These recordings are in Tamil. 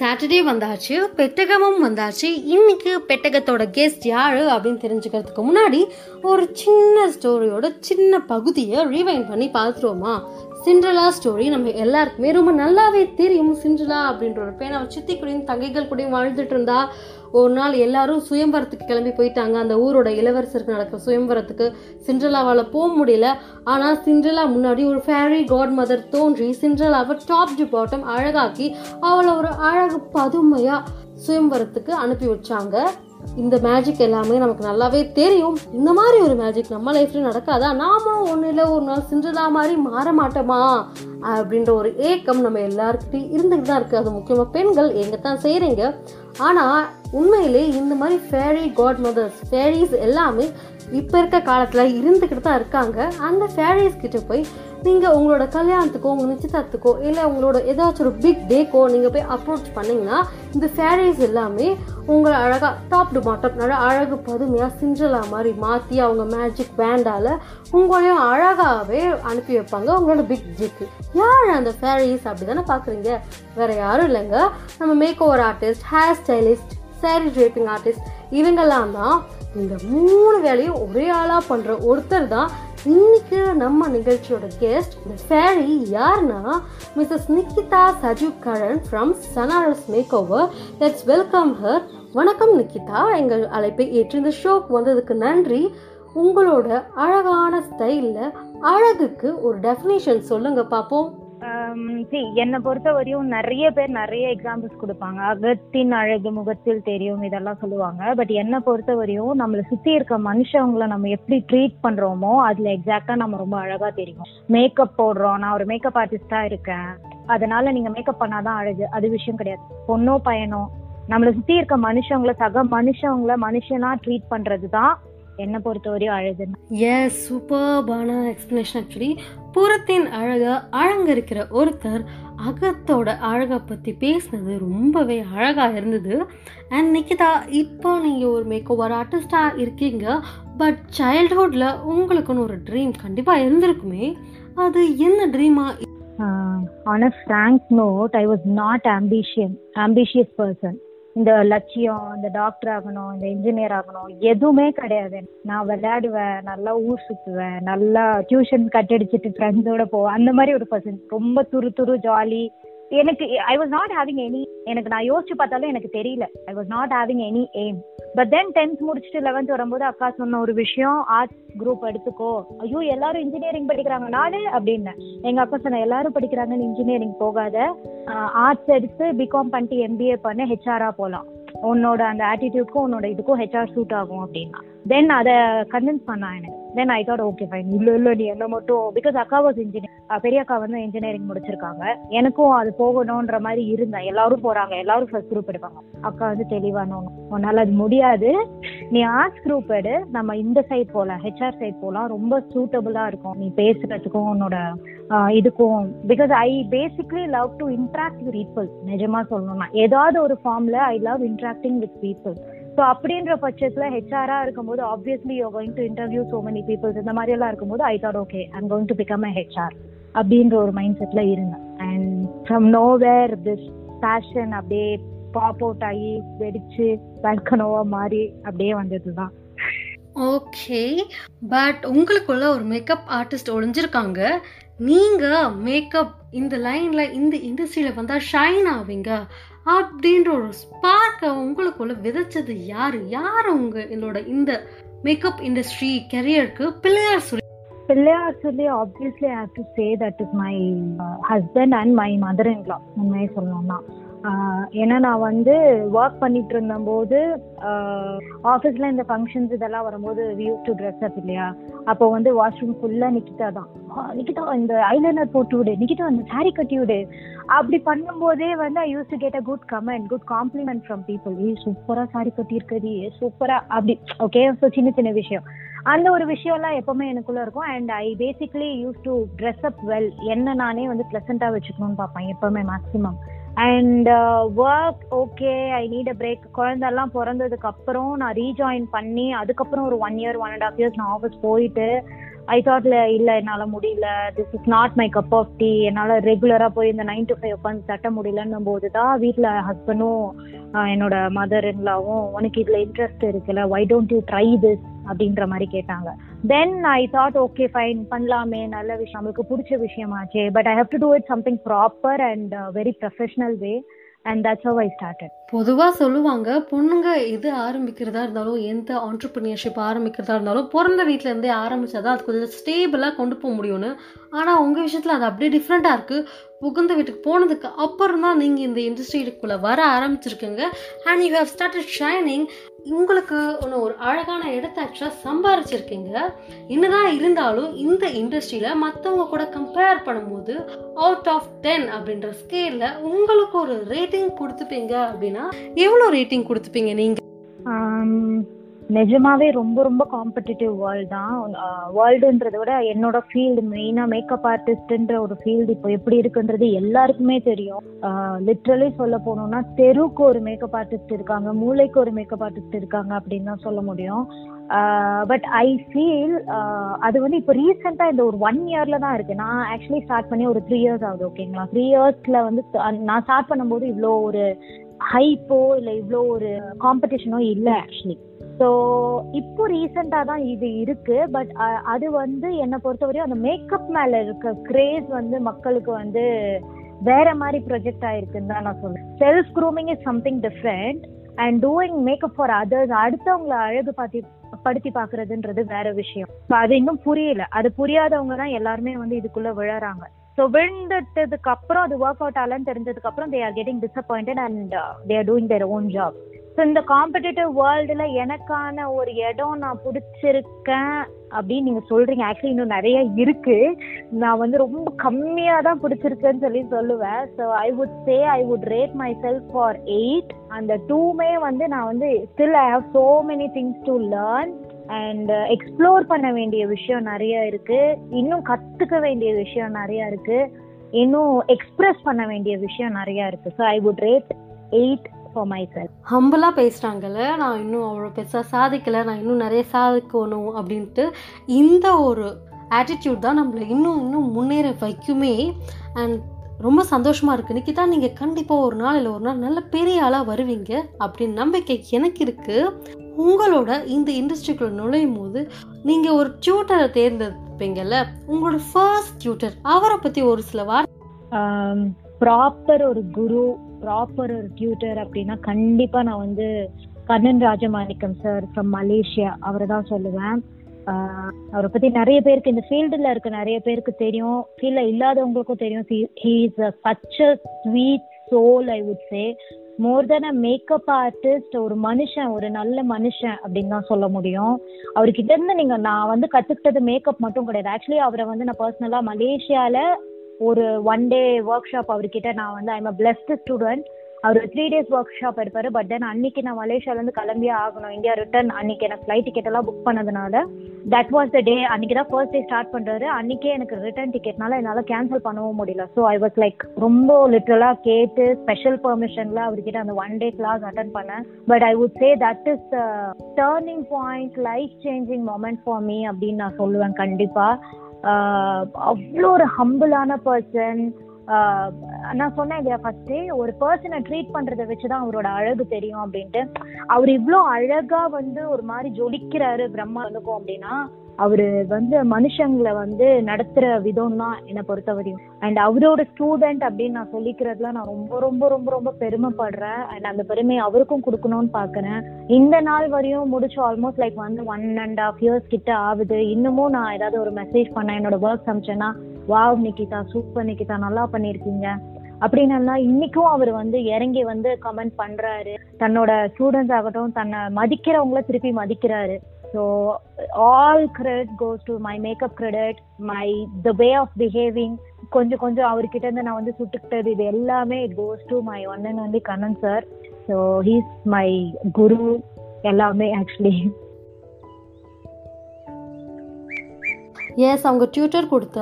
சாட்டர்டே வந்தாச்சு பெட்டகமும் வந்தாச்சு. இன்னைக்கு பெட்டகத்தோட கெஸ்ட் யாரு அப்படின்னு தெரிஞ்சுக்கிறதுக்கு முன்னாடி ஒரு சின்ன ஸ்டோரியோட சின்ன பகுதியை ரீவைண்ட் பண்ணி பார்த்துருவோமா? சிண்ட்ரலா ஸ்டோரி நம்ம எல்லாருக்குமே ரொம்ப நல்லாவே தெரியும். சிண்ட்ரலா அப்படின்ற ஒரு பேனை சித்தி கூடயும் தங்கைகள் கூடயும் வாழ்ந்துட்டு இருந்தா ஒரு நாள் எல்லாரும் சுயம்பரத்துக்கு கிளம்பி போயிட்டாங்க. அந்த ஊரோட இளவரசருக்கு நடக்கிற சுயம்பரத்துக்கு சிண்ட்ரலாவால் போக முடியல. ஆனால் சிண்ட்ரலா முன்னாடி ஒரு ஃபேரி காட் மதர் தோன்றி சிண்ட்ரலாவை டாப் டு பாட்டம் அழகாக்கி அவளை ஒரு அழகு பதுமையாக சுயம்பரத்துக்கு அனுப்பி வச்சாங்க. இந்த மேஜிக் எல்லாமே நமக்கு நல்லாவே தெரியும். இந்த மாதிரி ஒரு மேஜிக் நம்ம லைஃப்ல நடக்காதா? நாமும் ஒன்றும் இல்லை ஒரு நாள் சிண்ட்ரலா மாதிரி மாற மாட்டோமா? அப்படின்ற ஒரு ஏக்கம் நம்ம எல்லாருக்கிட்டையும் இருந்துகிட்டு தான் இருக்குது அது முக்கியமாக பெண்கள் எங்கே தான் செய்கிறீங்க ஆனால் உண்மையிலே இந்த மாதிரி ஃபேரி காட் மதர்ஸ் ஃபேரிஸ் எல்லாமே இப்போ இருக்க காலத்தில் இருந்துக்கிட்டு தான் இருக்காங்க. அந்த ஃபேரிஸ் கிட்ட போய் நீங்கள் உங்களோட கல்யாணத்துக்கோ உங்கள் நிச்சயத்தத்துக்கோ இல்லை உங்களோட ஏதாச்சும் ஒரு பிக் டேக்கோ நீங்கள் போய் அப்ரோச் பண்ணிங்கன்னா இந்த ஃபேரிஸ் எல்லாமே உங்களை அழகாக டாப் டு பாட்டம் நல்லா அழகு பதுமையாக சிஞ்சலா மாதிரி மாற்றி அவங்க மேஜிக் பேண்டால் உங்களையும் அழகாகவே அனுப்பி வைப்பாங்க. உங்களோட பிக் ஜிக்கு யார் அந்த ஃபேரிஸ் அப்படி தானே பார்க்குறீங்க வேறு யாரும் இல்லைங்க. நம்ம makeover artist hair stylist sari draping artist இவங்கெல்லாம் தான் இந்த மூணு வேலையும் ஒரே ஆளாக பண்ணுற ஒருத்தர் தான் இன்னைக்கு நம்ம நிகழ்ச்சியோட கெஸ்ட் இந்த ஃபேரி யாருன்னா Mrs Nikita Sajeev Karan from Sanaras makeover let's welcome her வணக்கம் நிக்கிதா. எங்கள் அழைப்பை ஏற்று இந்த ஷோக்கு வந்ததுக்கு நன்றி. உங்களோட அழகான ஸ்டைலில் அழகுக்கு ஒரு டெஃபினேஷன் சொல்லுங்க பார்ப்போம் Um, see என்னை பொறுத்த வரையும் நிறைய பேர் நிறைய எக்ஸாம்பிள்ஸ் கொடுப்பாங்க. அகத்தின் அழகு முகத்தில் தெரியும் இதெல்லாம் சொல்லுவாங்க. பட் என்னை பொறுத்த வரையும் நம்மளை சுற்றி இருக்க மனுஷவங்கள நம்ம எப்படி ட்ரீட் பண்றோமோ அதில் எக்ஸாக்டாக நம்ம ரொம்ப அழகா தெரியும். மேக்கப் போடுறோம். நான் ஒரு மேக்கப் ஆர்டிஸ்டாக இருக்கேன். அதனால நீங்க மேக்கப் பண்ணாதான் அழகு. அது விஷயம் கிடையாது. பொண்ணோ பையனோ நம்மளை சுற்றி இருக்க மனுஷவங்கள சக மனுஷவங்கள மனுஷனா ட்ரீட் பண்றது தான் என்னை பொறுத்தவரையும் அழகுன்னு. எஸ் சூப்பர்பான எக்ஸ்பிளேஷன் ஆக்சுவலி புறத்தின் அழகை அலங்கரிக்கிற ஒருத்தர் அகத்தோட அழகை பற்றி பேசினது ரொம்பவே அழகாக இருந்தது. அண்ட் நிக்கிதா இப்போ நீங்கள் ஒரு மேக் ஓவர் ஆர்டிஸ்டாக இருக்கீங்க. பட் சைல்ட்ஹுட்டில் உங்களுக்குன்னு ஒரு ட்ரீம் கண்டிப்பாக இருந்திருக்குமே. அது என்ன ட்ரீமா on a frank note I was not ambition ambitious person இந்த லட்சியம் இந்த டாக்டர் ஆகணும் இந்த இன்ஜினியர் ஆகணும் எதுவுமே கிடையாது. நான் விளையாடுவேன் நல்லா ஊர் சுத்துவேன் நல்லா டியூஷன் கட்டடிச்சிட்டு ஃப்ரெண்ட்ஸோட போவேன். அந்த மாதிரி ஒரு பர்சன் ரொம்ப துரு துரு ஜாலி எனக்கு I was not having any எனக்கு நான் யோசிச்சு பார்த்தாலும் எனக்கு தெரியல. I was not having any aim but then tenth முடிச்சுட்டு லெவன்த் வரும்போது அக்கா சொன்ன ஒரு விஷயம் ஆர்ட்ஸ் குரூப் எடுத்துக்கோ. ஐயோ எல்லாரும் இன்ஜினியரிங் படிக்கிறாங்க. நானே அப்படின்னு எங்க அக்கா சொன்ன எல்லாரும் படிக்கிறாங்கன்னு இன்ஜினியரிங் போகாத. ஆர்ட்ஸ் எடுத்து பிகாம் பண்ணிட்டு எம்பிஏ பண்ண ஹெச்ஆரா போகலாம் உன்னோட அந்த ஆட்டிடியூட்க்கும் உன்னோட இதுக்கும் ஹெச்ஆர் சூட் ஆகும். அப்படின்னா. தென் அதை கன்வின்ஸ் பண்ணா எனக்கு. Then I thought okay fine இல்ல இல்லை நீ என்ன மட்டும் பிகாஸ் அக்கா வாஸ் இன்ஜினியர் பெரிய அக்கா வந்து இன்ஜினியரிங் முடிச்சிருக்காங்க. எனக்கும் அது போகணுன்ற மாதிரி இருந்தேன். எல்லாரும் போறாங்க. எல்லாரும் ஃபர்ஸ்ட் குரூப் எடுப்பாங்க. அக்கா வந்து தெளிவான உன்னால அது முடியாது. நீ ஆர்ட்ஸ் குரூப் எடு. நம்ம இந்த சைட் போகலாம் ஹெச்ஆர் சைட் போகலாம் ரொம்ப சூட்டபிளா இருக்கும். நீ பேசுறதுக்கும் உன்னோட இதுக்கும். Because I basically love to interact with people நிஜமா சொல்லணும்னா. ஏதாவது ஒரு ஃபார்ம்ல I love interacting with people so அப்படின்ற பட்சத்துல ஹெச்ஆரா இருக்கும்போது obviously you going to interview so many peoples இந்த மாதிரி எல்லாம் இருக்கும்போது I thought okay I'm going to become a HR அப்படின்ற ஒரு மைண்ட் செட்ல இருந்தேன். And from nowhere this passion அப்படியே பாப் அவுட் ஆகி வெடிச்சு வல்கனோவா மாறி அப்படியே வந்தது தான் ஓகே பட் உங்களுக்குள்ள ஒரு மேக்கப் ஆர்டிஸ்ட் ஒளிஞ்சிருக்காங்க. நீங்க மேக்கப் இந்த லைன்ல இந்த இண்டஸ்ட்ரியில வந்தா ஷைன் ஆவீங்க. அப்படின்ற ஒரு ஸ்பார்க்கை உங்களுக்குள்ள விதைச்சது யாரு? யார் உங்க என்னோட இந்த மேக்கப் இண்டஸ்ட்ரி கெரியருக்கு பிள்ளையார் சொல்லி பிள்ளையார் சொல்லி obviously have to say that is my husband and my mother in law உண்மையை சொல்லணும்னா. ஏன்னா நான் வந்து ஒர்க் பண்ணிட்டு இருந்தபோது ஆஃபீஸில் இந்த ஃபங்க்ஷன்ஸ் இதெல்லாம் வரும்போது வியூ டு ட்ரெஸ் அப் இல்லையா? அப்போ வந்து வாஷ்ரூம் ஃபுல்லாக நிக்கிட்டா தான். நிக்கிட்டா இந்த ஐலைனர் போட்டு விடு நிக்கிட்டா இந்த சாரி கட்டி விடு. அப்படி பண்ணும்போதே வந்து I use to get a good comment good compliment from people ஏ சூப்பராக சாரி கட்டி ஏ சூப்பராக அப்படி ஓகே ஸோ சின்ன சின்ன விஷயம். அந்த ஒரு விஷயம்லாம் எப்பவுமே எனக்குள்ள இருக்கும். And I basically use to dress up well என்ன நானே வந்து ப்ளசண்ட்டாக வச்சுக்கணும்னு பார்ப்பேன் எப்பவுமே maximum and work okay I need a break குழந்தெல்லாம் பிறந்ததுக்கு அப்புறம் நான் ரீஜாயின் பண்ணி அதுக்கப்புறம் ஒரு one year one and half years நான் ஆஃபீஸ் போயிட்டு ஐ தாட்ல இல்ல என்னால முடியல. This is not my cup of tea என்னால ரெகுலரா போய் இந்த நைன் டு ஃபைவ் உட்காந்து தட்ட முடியலன்னும் போது தான் வீட்டுல ஹஸ்பண்டும் என்னோட மதர் இன்லாவும் உனக்கு இதுல இன்ட்ரெஸ்ட் இருக்குல்ல why don't you try this அப்படின்ற மாதிரி கேட்டாங்க. Then I thought okay fine பண்ணலாமே நல்ல விஷயம் நம்மளுக்கு பிடிச்ச விஷயமாச்சே but I have to do it something proper and very professional way and that's how I started பொதுவாக சொல்லுவாங்க பொண்ணுங்க எது ஆரம்பிக்கிறதா இருந்தாலும் எந்த ஆண்டர்பிரினியர்ஷிப் ஆரம்பிக்கிறதா இருந்தாலும் பிறந்த வீட்டிலேருந்தே ஆரம்பிச்சாதான் அது கொஞ்சம் ஸ்டேபிளாக கொண்டு போக முடியும்னு ஆனால் உங்கள் விஷயத்தில் அது அப்படியே டிஃப்ரெண்ட்டாக இருக்குது புகுந்த வீட்டுக்கு போனதுக்கு அப்புறம் தான் நீங்கள் இந்த இண்டஸ்ட்ரிக்குள்ளே வர ஆரம்பிச்சிருக்கீங்க. And you have started shining உங்களுக்கு ஒன்று ஒரு அழகான இடத்த ஆக்சுவலாக சம்பாரிச்சிருக்கீங்க. என்னதான் இருந்தாலும் இந்த இண்டஸ்ட்ரியில் மற்றவங்க கூட கம்பேர் பண்ணும்போது அவுட் ஆஃப் டென் அப்படின்ற ஸ்கேலில் உங்களுக்கு ஒரு ரேட்டிங் கொடுத்துப்பீங்க அப்படின்னா எவ்வளோ ரேட்டிங் கொடுத்துப்பீங்க நீங்கள் um, நிஜமாவே ரொம்ப ரொம்ப காம்படிட்டிவ் வேர்ல்டு தான். வேர்ல்டுன்றத விட என்னோட ஃபீல்டு மெயினாக மேக்கப் ஆர்டிஸ்ட்ன்ற ஒரு ஃபீல்டு இப்போ எப்படி இருக்குன்றது எல்லாருக்குமே தெரியும். லிட்ரலி சொல்ல போனோம்னா தெருவுக்கு ஒரு மேக்கப் ஆர்டிஸ்ட் இருக்காங்க மூளைக்கு ஒரு மேக்கப் ஆர்டிஸ்ட் இருக்காங்க அப்படின்னு தான் சொல்ல முடியும். பட் ஐ ஃபீல் அது வந்து இப்போ ரீசெண்டாக இந்த ஒரு ஒன் இயர்ல தான் இருக்கு. நான் ஆக்சுவலி ஸ்டார்ட் பண்ணி ஒரு த்ரீ இயர்ஸ் ஆகுது ஓகேங்களா த்ரீ இயர்ஸ்ல வந்து நான் ஸ்டார்ட் பண்ணும்போது இவ்வளோ ஒரு ஹைப்போ இல்லை இவ்வளோ ஒரு காம்படிஷனோ இல்லை ஆக்சுவலி ஸோ இப்போ ரீசெண்டாக தான் இது இருக்கு. பட் அது வந்து என்னை பொறுத்தவரையும் அந்த மேக்கப் மேல இருக்க கிரேஸ் வந்து மக்களுக்கு வந்து வேற மாதிரி ப்ரொஜெக்ட் ஆயிருக்குன்னு தான் நான் சொல்றேன். Self grooming is something different and doing makeup for others அடுத்தவங்கள அழகு பார்த்து படுத்தி பாக்குறதுன்றது வேற விஷயம். அது இன்னும் புரியல. அது புரியாதவங்க தான் எல்லாருமே வந்து இதுக்குள்ள விழறாங்க. ஸோ விழுந்துட்டதுக்கு அப்புறம் அது ஒர்க் அவுட் ஆகலன்னு தெரிஞ்சதுக்கு அப்புறம் they are getting disappointed and they are doing their own job so இந்த காம்படிட்டிவ் வேர்ல்டுல எனக்கான ஒரு இடம் நான் பிடிச்சிருக்கேன் அப்படின்னு நீங்க சொல்றீங்க. ஆக்சுவலி இன்னும் நிறைய இருக்கு. நான் வந்து ரொம்ப கம்மியா தான் பிடிச்சிருக்கேன்னு சொல்லி சொல்லுவேன். So I would say I would rate myself for eight அந்த டூமே வந்து நான் வந்து still I have so many things to learn and explore பண்ண வேண்டிய விஷயம் நிறைய இருக்கு. இன்னும் கத்துக்க வேண்டிய விஷயம் நிறைய இருக்கு. இன்னும் எக்ஸ்பிரஸ் பண்ண வேண்டிய விஷயம் நிறைய இருக்கு. So I would rate eight for myself ஹம்பிளாக பேசுகிறாங்கல்ல நான் இன்னும் அவ்வளோ பெருசாக சாதிக்கலை நான் இன்னும் நிறைய சாதிக்கணும் அப்படின்ட்டு இந்த ஒரு ஆட்டிடியூட் தான் நம்மளை இன்னும் இன்னும் முன்னேற வைக்குமே. அண்ட் ரொம்ப சந்தோஷமாக இருக்குது நிக்கிதா நீங்கள் கண்டிப்பாக ஒரு நாள் இல்லை ஒரு நாள் நல்ல பெரிய ஆளாக வருவீங்க அப்படின்னு நம்பிக்கை எனக்கு இருக்குது உங்களோட இந்த இண்டஸ்ட்ரிக்குள்ள நுழையும் போது நீங்கள் ஒரு டியூட்டரை தேர்ந்தெடுப்பீங்கல்ல உங்களோட ஃபர்ஸ்ட் டியூட்டர் அவரை பற்றி ஒரு சில வார்த்தை ப்ராப்பர் ஒரு குரு ப்ராப்பர் ஒரு டியூட்டர் அப்படின்னா கண்டிப்பா நான் வந்து Kannan Rajamanickam sir from Malaysia அவரை தான் சொல்லுவேன். அவரை பத்தி நிறைய பேருக்கு இந்த ஃபீல்டுல இருக்க நிறைய பேருக்கு தெரியும். ஃபீல்ட்ல இல்லாதவங்களுக்கும் தெரியும். He is such a sweet soul I would say more than a makeup artist ஒரு மனுஷன் ஒரு நல்ல மனுஷன் அப்படின்னு தான் சொல்ல முடியும். அவர்கிட்ட இருந்து நீங்க நான் வந்து கத்துக்கிட்டது மேக்கப் மட்டும் கிடையாது. ஆக்சுவலி அவரை வந்து நான் பர்சனலா மலேசியால ஒரு ஒன் டே ஒர்க் ஷாப் அவர்கிட்ட நான் வந்து ஐம் அ பிளஸ்ட் ஸ்டூடெண்ட் அவர் த்ரீ டேஸ் ஒர்க் ஷாப் எடுப்பார். பட் தென் அன்னைக்கு நான் மலேசியாலேருந்து கிளம்பியே ஆகணும். இந்தியா ரிட்டர்ன் அன்னைக்கு எனக்கு ஃப்ளைட் டிக்கெட் எல்லாம் புக் பண்ணதுனால தட் வாஸ் த டே அன்னைக்கு தான் ஃபர்ஸ்ட் டே ஸ்டார்ட் பண்றாரு. அன்னைக்கே எனக்கு ரிட்டர்ன் டிக்கெட்னால என்னால் கேன்சல் பண்ணவும் முடியல. ஸோ ஐ வாஸ் லைக் ரொம்ப லிட்டரலாக கேட்டு ஸ்பெஷல் பெர்மிஷன்ல அவர்கிட்ட அந்த ஒன் டே கிளாஸ் அட்டன் பண்ணேன். But I would say that is turning point life changing moment for me அப்படின்னு நான் சொல்லுவேன். கண்டிப்பாக அவ்வளோ ஒரு ஹம்பிளான பர்சன் நான் சொன்னேன் இல்லையா ஃபர்ஸ்டே ஒரு பர்சனை ட்ரீட் பண்றதை வச்சுதான் அவரோட அழகு தெரியும் அப்படின்ட்டு. அவர் இவ்வளோ அழகா வந்து ஒரு மாதிரி ஜொலிக்கிறாரு பிரம்மா இருக்கும் அப்படின்னா அவரு வந்து மனுஷங்களை வந்து நடத்துற விதம் தான் என்னை பொறுத்த வரையும் அண்ட் அவரோட ஸ்டூடெண்ட் அப்படின்னு நான் சொல்லிக்கிறதுல நான் ரொம்ப ரொம்ப ரொம்ப ரொம்ப பெருமைப்படுறேன். அண்ட் அந்த பெருமையை அவருக்கும் கொடுக்கணும்னு பாக்குறேன் இந்த நாள் வரையும் முடிச்சு ஆல்மோஸ்ட் லைக் வந்து ஒன் அண்ட் ஹாஃப் இயர்ஸ் கிட்ட ஆகுது. இன்னமும் நான் ஏதாவது ஒரு மெசேஜ் பண்ணேன். என்னோட ஒர்க் அமிச்சேன்னா வாவ் நிக்கிதா சூப்பர் நிக்கிதா நல்லா பண்ணியிருக்கீங்க. அப்படின்னா இன்னைக்கும் அவர் வந்து இறங்கி வந்து கமெண்ட் பண்றாரு. தன்னோட ஸ்டூடெண்ட்ஸ் ஆகட்டும் தன்னை மதிக்கிறவங்கள திருப்பி மதிக்கிறாரு. So all credit goes to my makeup credit my the way of behaving கொஞ்சம் கொஞ்சம் அவர்கிட்ட இருந்து நான் வந்து சுட்டுக்கிட்டது இது எல்லாமே it goes to my one and only Kannan sir so he's my guru எல்லாமே ஆக்சுவலி எஸ் அவங்க டியூட்டர் கொடுத்த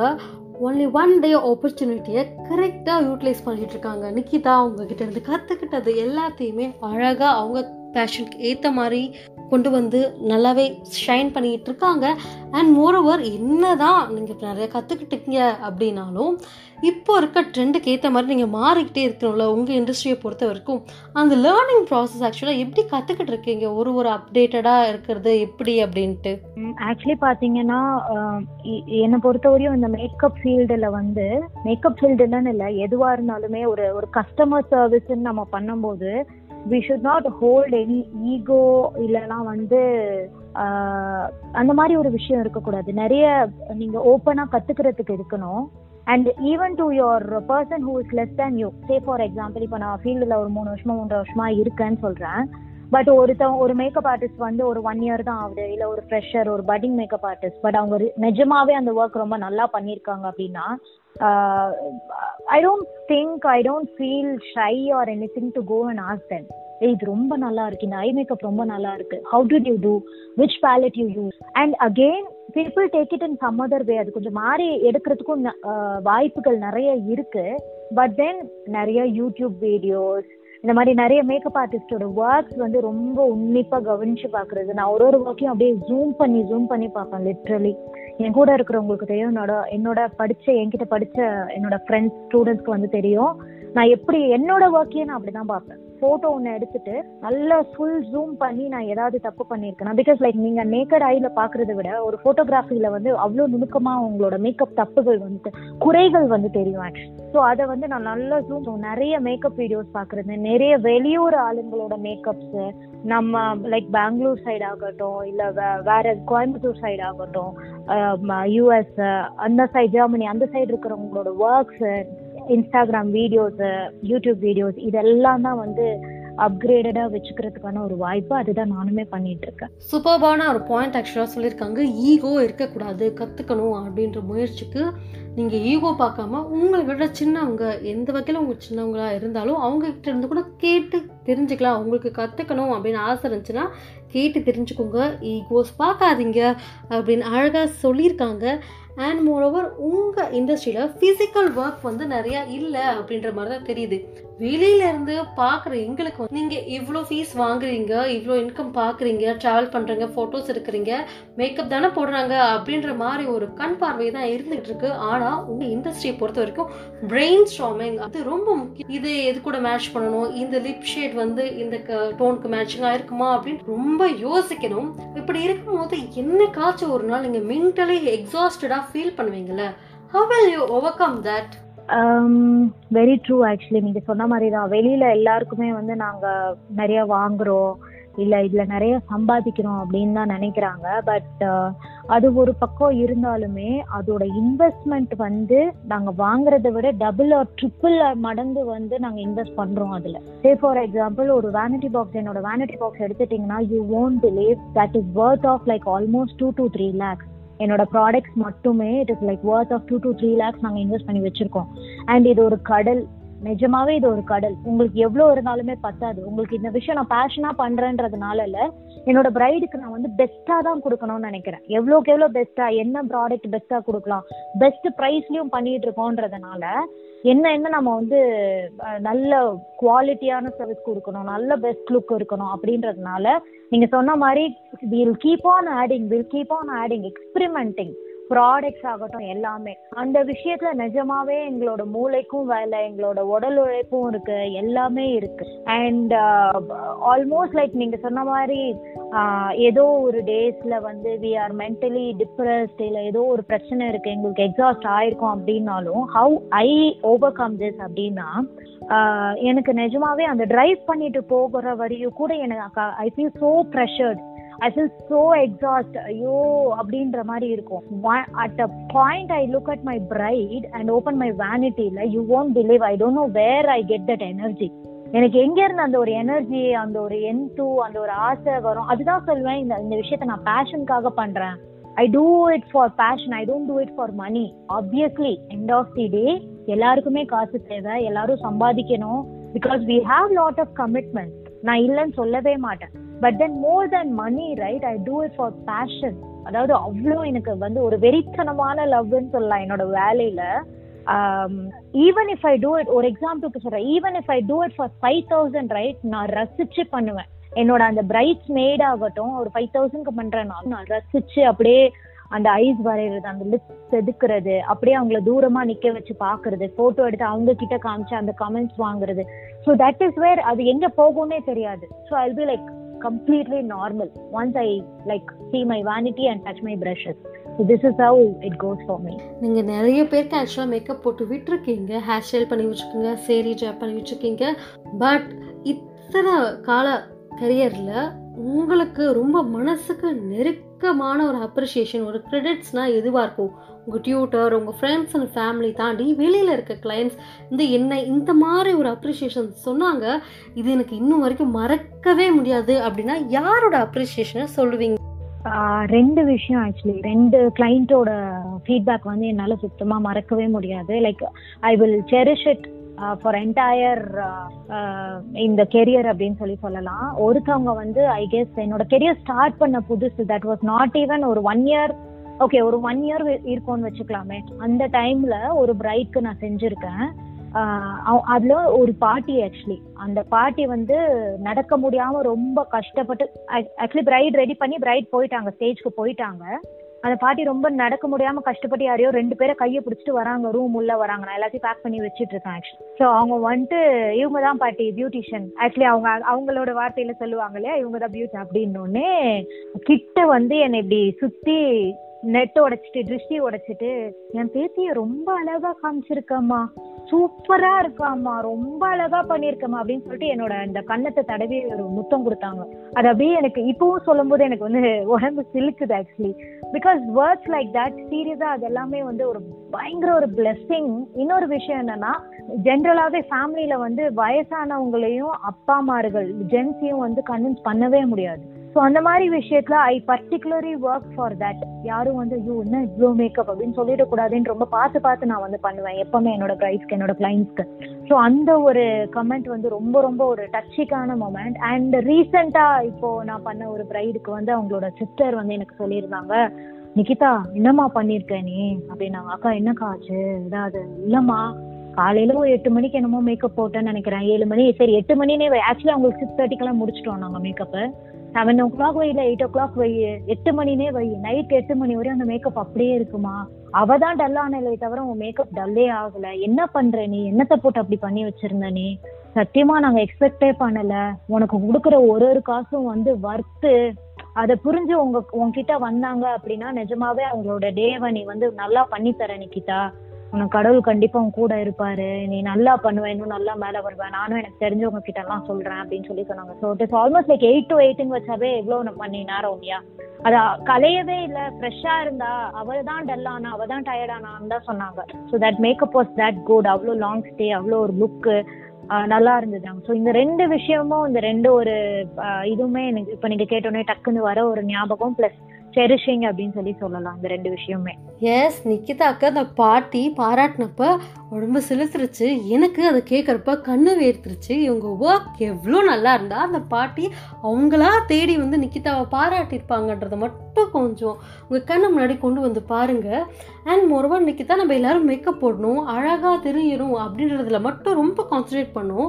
ஒன்லி ஒன் டே ஆப்பர்ச்சுனிட்டியை கரெக்டாக யூட்டிலைஸ் பண்ணிட்டு இருக்காங்க. நிக்கிதா அவங்கக்கிட்ட இருந்து கற்றுக்கிட்டது எல்லாத்தையுமே அழகாக அவங்க பேஷனுக்கு ஏற்ற மாதிரி கொண்டு வந்து நல்லாவே ஷைன் பண்ணிக்கிட்டு இருக்காங்க. அண்ட் மோரோவர் என்னதான் நீங்கள் நிறைய கற்றுக்கிட்டீங்க அப்படின்னாலும் இப்போ இருக்க ட்ரெண்டுக்கு ஏற்ற மாதிரி நீங்கள் மாறிக்கிட்டே இருக்கணும்ல உங்கள் இண்டஸ்ட்ரியை பொறுத்த வரைக்கும். அந்த லேர்னிங் ப்ராசஸ் ஆக்சுவலாக எப்படி கற்றுக்கிட்டு இருக்கீங்க? ஒரு ஒரு அப்டேட்டடாக இருக்கிறது எப்படி அப்படின்ட்டு? ஆக்சுவலி பாத்தீங்கன்னா என்னை பொறுத்தவரையும் இந்த மேக்கப் ஃபீல்டுல வந்து மேக்கப் ஃபீல்டுலன்னு இல்லை எதுவா இருந்தாலுமே ஒரு ஒரு கஸ்டமர் சர்வீஸ்ன்னு நம்ம பண்ணும்போது we should not hold any ego இல்லைனா வந்து அந்த மாதிரி ஒரு விஷயம் இருக்கக்கூடாது. நிறைய நீங்க ஓப்பனா கத்துக்கிறதுக்கு இருக்கணும் and even to your person who is less than you say for example இப்போ நான் ஃபீல்டில் ஒரு மூணு வருஷமா மூன்று வருஷமா இருக்கேன்னு சொல்கிறேன் பட் ஒருத்தவங்க ஒரு மேக்கப் ஆர்டிஸ்ட் வந்து ஒரு ஒன் இயர் தான் ஆகுது. இல்லை ஒரு ஃப்ரெஷர் ஒரு பட்டிங் மேக்கப் ஆர்டிஸ்ட் பட் அவங்க நிஜமாவே அந்த ஒர்க் ரொம்ப நல்லா பண்ணியிருக்காங்க அப்படின்னா I don't think I don't feel shy or anything to go and ask then இது ரொம்ப நல்லா இருக்கு. இந்த ஐ மேக்கப் ரொம்ப நல்லா இருக்கு. How did you do which palette you use and again people take it in some other way அது கொஞ்சம் மாறி எடுக்கிறதுக்கும் வாய்ப்புகள் நிறைய இருக்கு. பட் தென் நிறைய யூடியூப் வீடியோஸ் இந்த மாதிரி நிறைய மேக்கப் ஆர்டிஸ்டோட ஒர்க்ஸ் வந்து ரொம்ப உன்னிப்பா கவனிச்சு பாக்குறது. நான் ஒரு ஒரு ஒர்க்கையும் அப்படியே ஜூம் பண்ணி ஜூம் பண்ணி பார்ப்பேன் லிட்ரலி என் கூட இருக்கிறவங்களுக்கு தெரியும். என்னோட என்னோட படிச்ச என்கிட்ட படிச்ச என்னோட ஃப்ரெண்ட்ஸ் ஸ்டூடெண்ட்ஸ்க்கு வந்து தெரியும். நான் எப்படி என்னோட ஒர்க்கையும் நான் அப்படிதான் பார்ப்பேன். போட்டோ ஒன்று எடுத்துட்டு நல்லா ஃபுல் ஜூம் பண்ணி நான் ஏதாவது தப்பு பண்ணியிருக்கேன்? பிகாஸ் லைக் நீங்க நேக்கட் ஐல பாக்குறத விட ஒரு போட்டோகிராஃபில வந்து அவ்வளோ நுணுக்கமா உங்களோட மேக்கப் தப்புகள் வந்துட்டு குறைகள் வந்து தெரியும் ஸோ அதை வந்து நான் நல்லா ஜூம் நிறைய மேக்கப் வீடியோஸ் பார்க்குறது நிறைய வெளியூர் ஆளுங்களோட மேக்கப்ஸ் நம்ம லைக் பெங்களூர் சைடு ஆகட்டும் இல்லை வேற கோயம்புத்தூர் சைடு ஆகட்டும் யூஎஸ் அந்த சைடு ஜெர்மனி அந்த சைடு இருக்கிறவங்களோட works Instagram videos YouTube videos இதெல்லாம் தான் வந்து அப்கிரேடடா வச்சுக்கிறதுக்கான ஒரு வாய்ப்பு. அதுதான் நானுமே பண்ணிட்டு இருக்கேன். சூப்பர்பான ஒரு பாயிண்ட் ஆக்சுவலாக சொல்லியிருக்காங்க. ஈகோ இருக்கக்கூடாது கற்றுக்கணும் அப்படின்ற முயற்சிக்கு நீங்கள் ஈகோ பார்க்காம உங்களை விட சின்னவங்க எந்த வகையில் உங்க சின்னவங்களா இருந்தாலும் அவங்க கிட்ட இருந்து கூட கேட்டு தெரிஞ்சுக்கலாம். அவங்களுக்கு கற்றுக்கணும் அப்படின்னு ஆசை இருந்துச்சுன்னா கேட்டு தெரிஞ்சுக்கோங்க. ஈகோஸ் பார்க்காதீங்க அப்படின்னு அழகாக சொல்லியிருக்காங்க. அண்ட் மோரோவர் உங்கள் இண்டஸ்ட்ரியில் ஃபிசிக்கல் ஒர்க் வந்து நிறையா இல்லை அப்படின்ற மாதிரி தான் தெரியுது. வெளியில இருந்து பார்க்குற எங்களுக்கு வந்து நீங்கள் இவ்வளோ ஃபீஸ் வாங்குறீங்க இவ்வளோ இன்கம் பார்க்குறீங்க ட்ராவல் பண்ணுறீங்க ஃபோட்டோஸ் எடுக்கிறீங்க மேக்கப் தானே போடுறாங்க அப்படின்ற மாதிரி ஒரு கண் பார்வை தான் இருந்துகிட்டு இருக்கு. ஆனால் உங்கள் இண்டஸ்ட்ரியை பொறுத்த வரைக்கும் பிரெயின் ஸ்ட்ராமிங் அது ரொம்ப முக்கியம். இது எது கூட மேட்ச் பண்ணணும்? இந்த லிப் ஷேட் வந்து இந்த டோனுக்கு மேட்சிங்காக இருக்குமா அப்படின்னு ரொம்ப யோசிக்கணும். இப்படி இருக்கும்போது என்னைக்காச்சும் ஒரு நாள் நீங்கள் மென்டலி எக்ஸாஸ்டடாக feel பண்ணுவீங்கல்ல? How will you overcome that very true actually நீங்க சொன்ன மாதிரி தான் வெளியில எல்லாருக்குமே வந்து நாங்க நிறைய வாங்குறோம். இல்ல இதுல நிறைய சம்பாதிக்கிறோம் அப்படின்னு தான் நினைக்கிறாங்க. பட் uh, அது ஒரு பக்கம் இருந்தாலுமே அதோட இன்வெஸ்ட்மெண்ட் வந்து நாங்க வாங்குறதை விட டபுள் ஆர் ட்ரிபிள் மடங்கு வந்து நாங்க இன்வெஸ்ட் பண்றோம் அதுல. சே ஃபார் எக்ஸாம்பிள் ஒரு வேனிட்டி பாக்ஸ் என்னோட வேனிட்டி பாக்ஸ் எடுத்துட்டீங்கன்னா you won't believe that is worth of like almost two to three lakhs என்னோட ப்ராடக்ட்ஸ் மட்டுமே it is like worth of two to three lakhs நாங்கள் இன்வெஸ்ட் பண்ணி வச்சிருக்கோம். அண்ட் இது ஒரு கடல். நிஜமாவே இது ஒரு கடல். உங்களுக்கு எவ்வளோ இருந்தாலுமே பத்தாது. உங்களுக்கு இந்த விஷயம் நான் பேஷனாக பண்றேன்றதுனால இல்லை என்னோட பிரைடுக்கு நான் வந்து பெஸ்ட்டாக தான் கொடுக்கணும்னு நினைக்கிறேன். எவ்வளோக்கு எவ்வளோ பெஸ்ட்டாக என்ன ப்ராடக்ட் பெஸ்ட்டாக கொடுக்கலாம் பெஸ்ட் ப்ரைஸ்லயும் பண்ணிட்டு இருக்கோன்றதுனால என்ன என்ன நம்ம வந்து நல்ல குவாலிட்டியான சர்வீஸ் கொடுக்கணும் நல்ல பெஸ்ட் லுக் இருக்கணும் அப்படின்றதுனால நீங்க சொன்ன மாதிரி will keep on adding will keep on adding experimenting products ஆகட்டும் எல்லாமே. அந்த விஷயத்துல நிஜமாவே எங்களோட மூளைக்கும் வேலை எங்களோட உடல் உழைப்பும் இருக்கு எல்லாமே இருக்கு. அண்ட் ஆல்மோஸ்ட் லைக் நீங்க சொன்ன மாதிரி uh, ஏதோ ஒரு டேஸ்ல வந்து வி ஆர் மென்டலி டிப்ரெஸ்ட் இல்லை ஏதோ ஒரு பிரச்சனை இருக்கு எங்களுக்கு எக்ஸாஸ்ட் ஆயிருக்கும் அப்படின்னாலும் how I overcome this அப்படின்னா uh, எனக்கு நிஜமாவே அந்த டிரைவ் பண்ணிட்டு போகிற வரையும் கூட எனக்கு I feel so pressured I feel so exhaust ஐயோ அப்படின்ற மாதிரி இருக்கும். At a point I look at my bride and open my வேனிட்டியில் you won't believe I don't know where I get that energy எனக்கு எங்க இருந்து அந்த ஒரு எனர்ஜி அந்த ஒரு என்து அந்த ஒரு ஆசை வரும்? அதுதான் சொல்லுவேன் இந்த இந்த விஷயத்த நான் பேஷனுக்காக பண்றேன். I do it for passion I don't do it for money obviously end of the day எல்லாருக்குமே காசு தேவை எல்லாரும் சம்பாதிக்கணும் because we have lot of commitment நான் இல்லைன்னு சொல்லவே மாட்டேன். But then more then money right I do it for passion அதாவது அவ்வளோ எனக்கு வந்து ஒரு வெறித்தனமான லவ்னு சொல்லலாம் என்னோட வேலையில. Even if I do it ஒரு எக்ஸாம்பிளுக்கு சொல்றேன். Even if I do it for five thousand right நான் ரசிச்சு பண்ணுவேன். என்னோட அந்த பிரைட்ஸ் மேட் ஆகட்டும் ஒரு ஃபைவ் தௌசண்ட்க்கு பண்றேன்னா நான். ரசிச்சு அப்படியே அந்த ஐஸ் வரைகிறது அந்த லிப்ஸ் செதுக்குறது அப்படியே அவங்கள தூரமா நிக்க வச்சு பாக்குறது போட்டோ எடுத்து அவங்க கிட்ட காமிச்சு அந்த கமெண்ட்ஸ் வாங்குறது. ஸோ தட் இஸ் வேர் அது எங்க போகும்னே தெரியாது. So I be like completely normal once I like see my vanity and touch my brushes. So this is how it goes for me. நீங்க நிறைய பேருக்கு ஆக்சுவலாக மேக்கப் போட்டு விட்டுருக்கீங்க. ஹேர் ஸ்டைல் பண்ணி வச்சுருக்கீங்க சேரி ஜாப் பண்ணி வச்சுருக்கீங்க பட் இத்தனை கால கரியரில் உங்களுக்கு ரொம்ப மனசுக்கு நெருக்கமான ஒரு அப்ரிஷியேஷன் ஒரு கிரெடிட்ஸ்னால் எதுவாக இருக்கும்? உங்கள் டியூட்டர் உங்கள் ஃப்ரெண்ட்ஸ் அண்ட் ஃபேமிலி தாண்டி வெளியில் இருக்க கிளைண்ட்ஸ் இந்த என்ன இந்த மாதிரி ஒரு அப்ரிஷியேஷன் சொன்னாங்க இது எனக்கு இன்னும் வரைக்கும் மறக்கவே முடியாது அப்படின்னா யாரோட அப்ரிஷியேஷனை சொல்லுவீங்க? ரெண்டு விஷயம் ஆக்சுவலி ரெண்டு கிளைண்ட்டோட ஃபீட்பேக் வந்து என்னால சுத்தமா மறக்கவே முடியாது. Like I will cherish it for entire இந்த கெரியர் அப்படின்னு சொல்லி சொல்லலாம். ஒருத்தவங்க வந்து ஐ கெஸ் என்னோட கெரியர் ஸ்டார்ட் பண்ண புதுசு. தட் வாஸ் நாட் ஈவன் ஒரு ஒன் இயர் ஓகே ஒரு ஒன் இயர் இருக்கும்னு வச்சுக்கலாமே. அந்த டைம்ல ஒரு பிரைட்க்கு நான் செஞ்சிருக்கேன். அவ- அதுல ஒரு பாட்டி ஆக்சுவலி அந்த பாட்டி வந்து நடக்க முடியாம ரொம்ப கஷ்டப்பட்டு ஆக்சுவலி பிரைட் ரெடி பண்ணி பிரைட் போயிட்டாங்க ஸ்டேஜ்க்கு போயிட்டாங்க. அந்த பாட்டி ரொம்ப நடக்க முடியாம கஷ்டப்பட்டு யாரையோ ரெண்டு பேரை கையை பிடிச்சிட்டு வராங்க ரூம் உள்ள வராங்க. நான் எல்லாத்தையும் பேக் பண்ணி வச்சிட்டு இருக்கேன் ஆக்சுவலி ஸோ அவங்க வந்துட்டு இவங்க தான் பாட்டி பியூட்டிஷியன் ஆக்சுவலி அவங்க அவங்களோட வார்த்தையில சொல்லுவாங்க இல்லையா இவங்க தான் பியூட்டி அப்படின்னோடனே கிட்ட வந்து என்னை இப்படி சுத்தி நெட் உடைச்சிட்டு திருஷ்டி உடைச்சிட்டு என் பேத்திய ரொம்ப அழகா காமிச்சிருக்கம்மா. சூப்பரா இருக்காம்மா. ரொம்ப அழகா பண்ணிருக்கமா அப்படின்னு சொல்லிட்டு என்னோட அந்த கன்னத்தை தடவி ஒரு முத்தம் கொடுத்தாங்க. அது அப்படியே எனக்கு இப்பவும் சொல்லும்போது எனக்கு வந்து உடம்பு சிலுக்குது actually because words like that சீரியஸா அது எல்லாமே வந்து ஒரு பயங்கர ஒரு பிளெஸ்ஸிங் இன்னொரு விஷயம் என்னன்னா ஜென்ரலாவே ஃபேமிலியில வந்து வயசானவங்களையும் அப்பா அம்மார்கள் ஜென்ஸையும் வந்து கன்வின்ஸ் பண்ணவே முடியாது. ஸோ அந்த மாதிரி விஷயத்துல I particularly work for that யாரும் வந்து ஐயோ என்ன இவ்வளோ மேக்கப் அப்படின்னு சொல்லிடக்கூடாதுன்னு ரொம்ப பார்த்து பார்த்து நான் வந்து பண்ணுவேன். எப்பவுமே என்னோட பிரைட்ஸ்க்கு என்னோட கிளைண்ட்ஸ்க்கு ஸோ அந்த ஒரு கமெண்ட் வந்து ரொம்ப ரொம்ப ஒரு டச்சிக்கான மொமெண்ட் அண்ட் ரீசெண்டாக இப்போ நான் பண்ண ஒரு பிரைடுக்கு வந்து அவங்களோட சிஸ்டர் வந்து எனக்கு சொல்லியிருந்தாங்க நிகிதா என்னம்மா பண்ணியிருக்க நீ? அப்படின்னாங்க. அக்கா என்னக்கா ஆச்சு? ஏதாவது இல்லம்மா. காலையில ஒரு எட்டு மணிக்கு என்னமோ மேக்கப் போட்டேன்னு நினைக்கிறேன். ஏழு மணி சரி எட்டு மணினே ஆக்சுவலி அவங்களுக்கு சிக்ஸ் தேர்ட்டிக்கெல்லாம் முடிச்சிட்டோம் நாங்கள் மேக்கப்பு செவன் ஓ கிளாக் வை இல்லை எயிட் ஓ கிளாக் வை எட்டு மணினே வை நைட் எட்டு மணி வரையும் அந்த மேக்கப் அப்படியே இருக்குமா? அவ தான் டல் ஆனலே தவிர உன் மேக்கப் டல்லே ஆகல. என்ன பண்ற நீ? என்னத்தை போட்டு அப்படி பண்ணி வச்சிருந்த நீ? சத்தியமா நாங்க எக்ஸ்பெக்டே பண்ணல. உனக்கு கொடுக்குற ஒரு ஒரு காசும் வந்து வர்த்து அதை புரிஞ்சு உங்க உன்கிட்ட வந்தாங்க அப்படின்னா நிஜமாவே அவங்களோட டேவை நீ வந்து நல்லா பண்ணி தர நிக்கிதா. உனக்கு கடவுள் கண்டிப்பா உன் கூட இருப்பாரு. நீ நல்லா பண்ணுவேன் இன்னும் நல்லா மேல வருவேன் நானும் எனக்கு தெரிஞ்சவங்க கிட்ட எல்லாம் சொல்றேன் அப்படின்னு சொல்லி சொன்னாங்க. So it is almost like eight to எயிட்னு வச்சாவே எவ்வளவு நம்ம பண்ணி நேரம் இல்லையா அது கலையவே இல்ல. ஃப்ரெஷ்ஷா இருந்தா அவள் தான் டல்லானா அவள் தான் டயர்டானான்னு தான் சொன்னாங்க. So that makeup was that good அவ்வளோ லாங் ஸ்டே அவ்வளோ ஒரு லுக்கு நல்லா இருந்தது ஸோ இந்த ரெண்டு விஷயமும் இந்த ரெண்டு ஒரு இதுவுமே எனக்கு இப்போ நீங்க கேட்டோன்னே டக்குன்னு வர ஒரு ஞாபகம். ப்ளஸ் செரிஷிங் அப்படின்னு சொல்லி சொல்லலாம் இந்த ரெண்டு விஷயமே எஸ் நிக்கிதாக்கு அந்த பாட்டி பாராட்டினப்ப உடம்பு சிலுத்துருச்சு எனக்கு அதை கேட்குறப்ப கண்ணு வேர்த்துருச்சு. இவங்க ஒர்க் எவ்வளோ நல்லா இருந்தா அந்த பாட்டி அவங்களா தேடி வந்து நிக்கிதாவை பாராட்டியிருப்பாங்கன்றதை மட்டும் கொஞ்சம் உங்கள் கண்ணை முன்னாடி கொண்டு வந்து பாருங்க. அண்ட் மொரவர் இன்னைக்கு தான் நம்ம எல்லாரும் மேக்கப் போடணும் அழகாக தெரியணும் அப்படின்றதுல மட்டும் ரொம்ப கான்சன்ட்ரேட் பண்ணும்